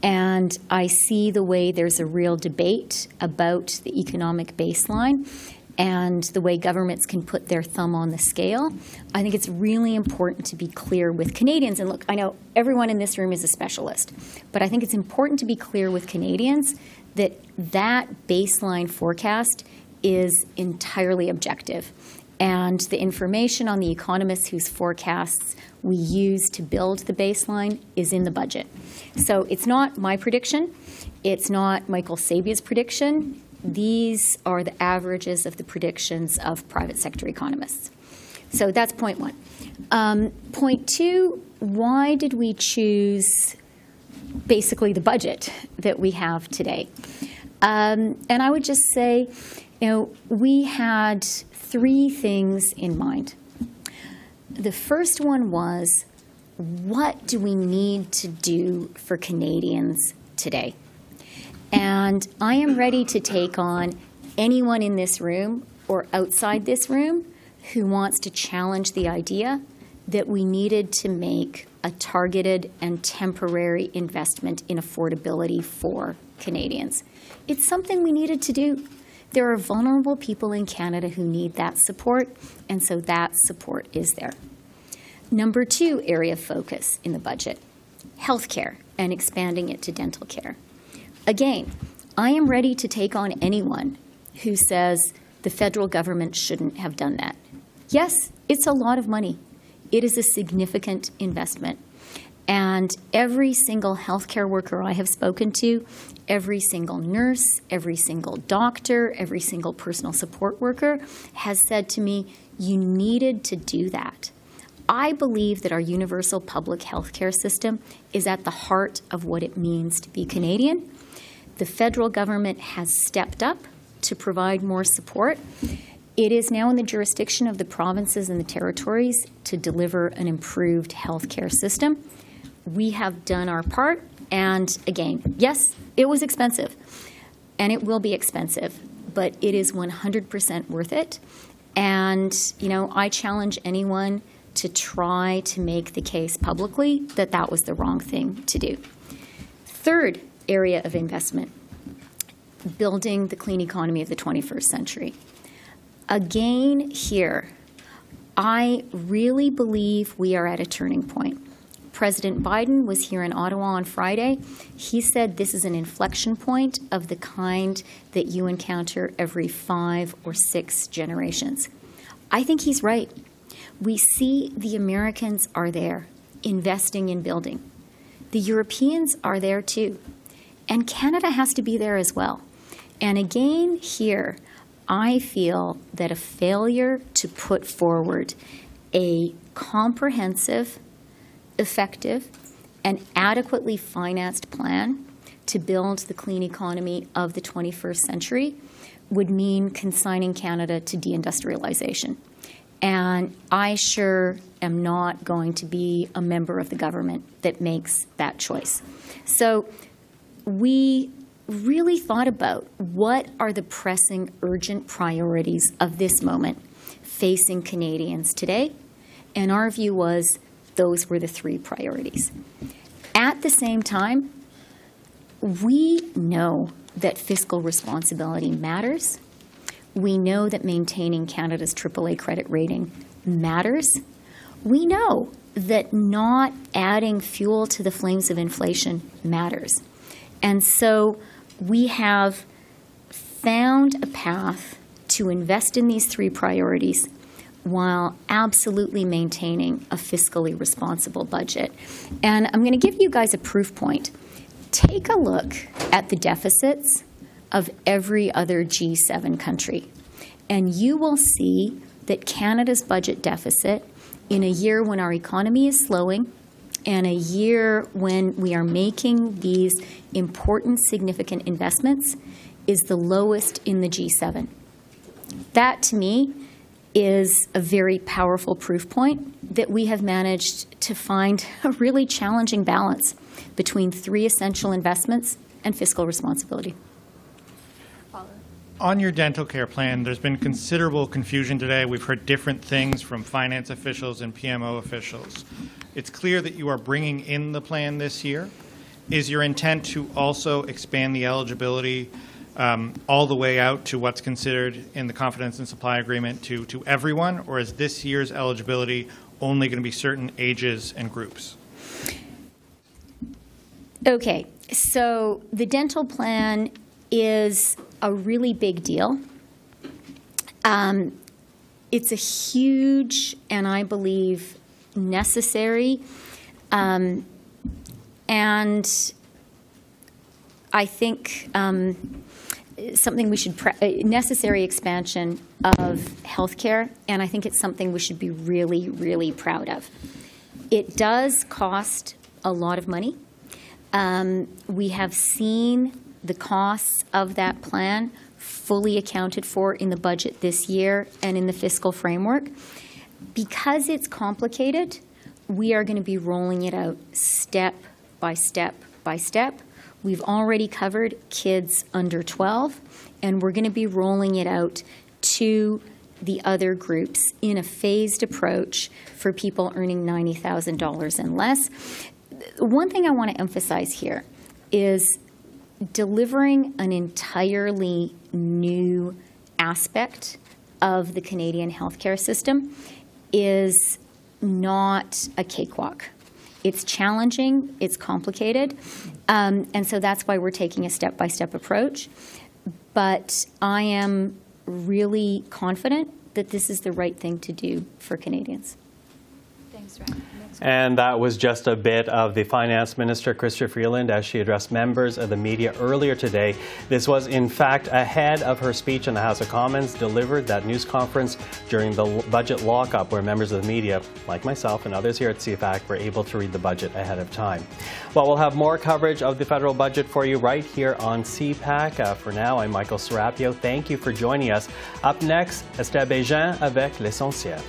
and I see the way there's a real debate about the economic baseline and the way governments can put their thumb on the scale. I think it's really important to be clear with Canadians. And look, I know everyone in this room is a specialist, but I think it's important to be clear with Canadians that that baseline forecast is entirely objective. And the information on the economists whose forecasts we use to build the baseline is in the budget. So it's not my prediction. It's not Michael Sabia's prediction. These are the averages of the predictions of private sector economists. So that's point one. Um, point two, why did we choose basically the budget that we have today? Um, and I would just say, you know, we had three things in mind. The first one was what do we need to do for Canadians today? And I am ready to take on anyone in this room or outside this room who wants to challenge the idea that we needed to make a targeted and temporary investment in affordability for Canadians. It's something we needed to do. There are vulnerable people in Canada who need that support, and so that support is there. Number two area of focus in the budget healthcare and expanding it to dental care. Again, I am ready to take on anyone who says the federal government shouldn't have done that. Yes, it's a lot of money. It is a significant investment. And every single healthcare worker I have spoken to, every single nurse, every single doctor, every single personal support worker has said to me, you needed to do that. I believe that our universal public health care system is at the heart of what it means to be Canadian. The federal government has stepped up to provide more support. It is now in the jurisdiction of the provinces and the territories to deliver an improved healthcare system. We have done our part, and again, yes, it was expensive, and it will be expensive, but it is 100% worth it. And, you know, I challenge anyone to try to make the case publicly that that was the wrong thing to do. Third area of investment building the clean economy of the 21st century. Again, here, I really believe we are at a turning point. President Biden was here in Ottawa on Friday. He said this is an inflection point of the kind that you encounter every five or six generations. I think he's right. We see the Americans are there investing in building. The Europeans are there too. And Canada has to be there as well. And again, here, I feel that a failure to put forward a comprehensive, effective, and adequately financed plan to build the clean economy of the 21st century would mean consigning Canada to deindustrialization. And I sure am not going to be a member of the government that makes that choice. So we really thought about what are the pressing, urgent priorities of this moment facing Canadians today. And our view was those were the three priorities. At the same time, we know that fiscal responsibility matters. We know that maintaining Canada's AAA credit rating matters. We know that not adding fuel to the flames of inflation matters. And so we have found a path to invest in these three priorities while absolutely maintaining a fiscally responsible budget. And I'm going to give you guys a proof point. Take a look at the deficits of every other G7 country, and you will see that Canada's budget deficit in a year when our economy is slowing and a year when we are making these important, significant investments is the lowest in the G7. That, to me, is a very powerful proof point that we have managed to find a really challenging balance between three essential investments and fiscal responsibility. On your dental care plan, there's been considerable confusion today. We've heard different things from finance officials and PMO officials. It's clear that you are bringing in the plan this year. Is your intent to also expand the eligibility um, all the way out to what's considered in the confidence and supply agreement to, to everyone, or is this year's eligibility only going to be certain ages and groups? Okay, so the dental plan is a really big deal. Um, it's a huge and I believe necessary. Um, and I think um, something we should, necessary expansion of healthcare, and I think it's something we should be really, really proud of. It does cost a lot of money. Um, we have seen the costs of that plan fully accounted for in the budget this year and in the fiscal framework. Because it's complicated, we are going to be rolling it out step by step by step. We've already covered kids under 12, and we're going to be rolling it out to the other groups in a phased approach for people earning $90,000 and less. One thing I want to emphasize here is delivering an entirely new aspect of the Canadian healthcare system is not a cakewalk. It's challenging, it's complicated, um, and so that's why we're taking a step by step approach. But I am really confident that this is the right thing to do for Canadians. Thanks, Ryan. And that was just a bit of the Finance Minister, Chrystia Freeland, as she addressed members of the media earlier today. This was, in fact, ahead of her speech in the House of Commons, delivered that news conference during the budget lockup, where members of the media, like myself and others here at CPAC, were able to read the budget ahead of time. Well, we'll have more coverage of the federal budget for you right here on CPAC. Uh, for now, I'm Michael Serapio. Thank you for joining us. Up next, Estelle Bégin avec l'essentiel.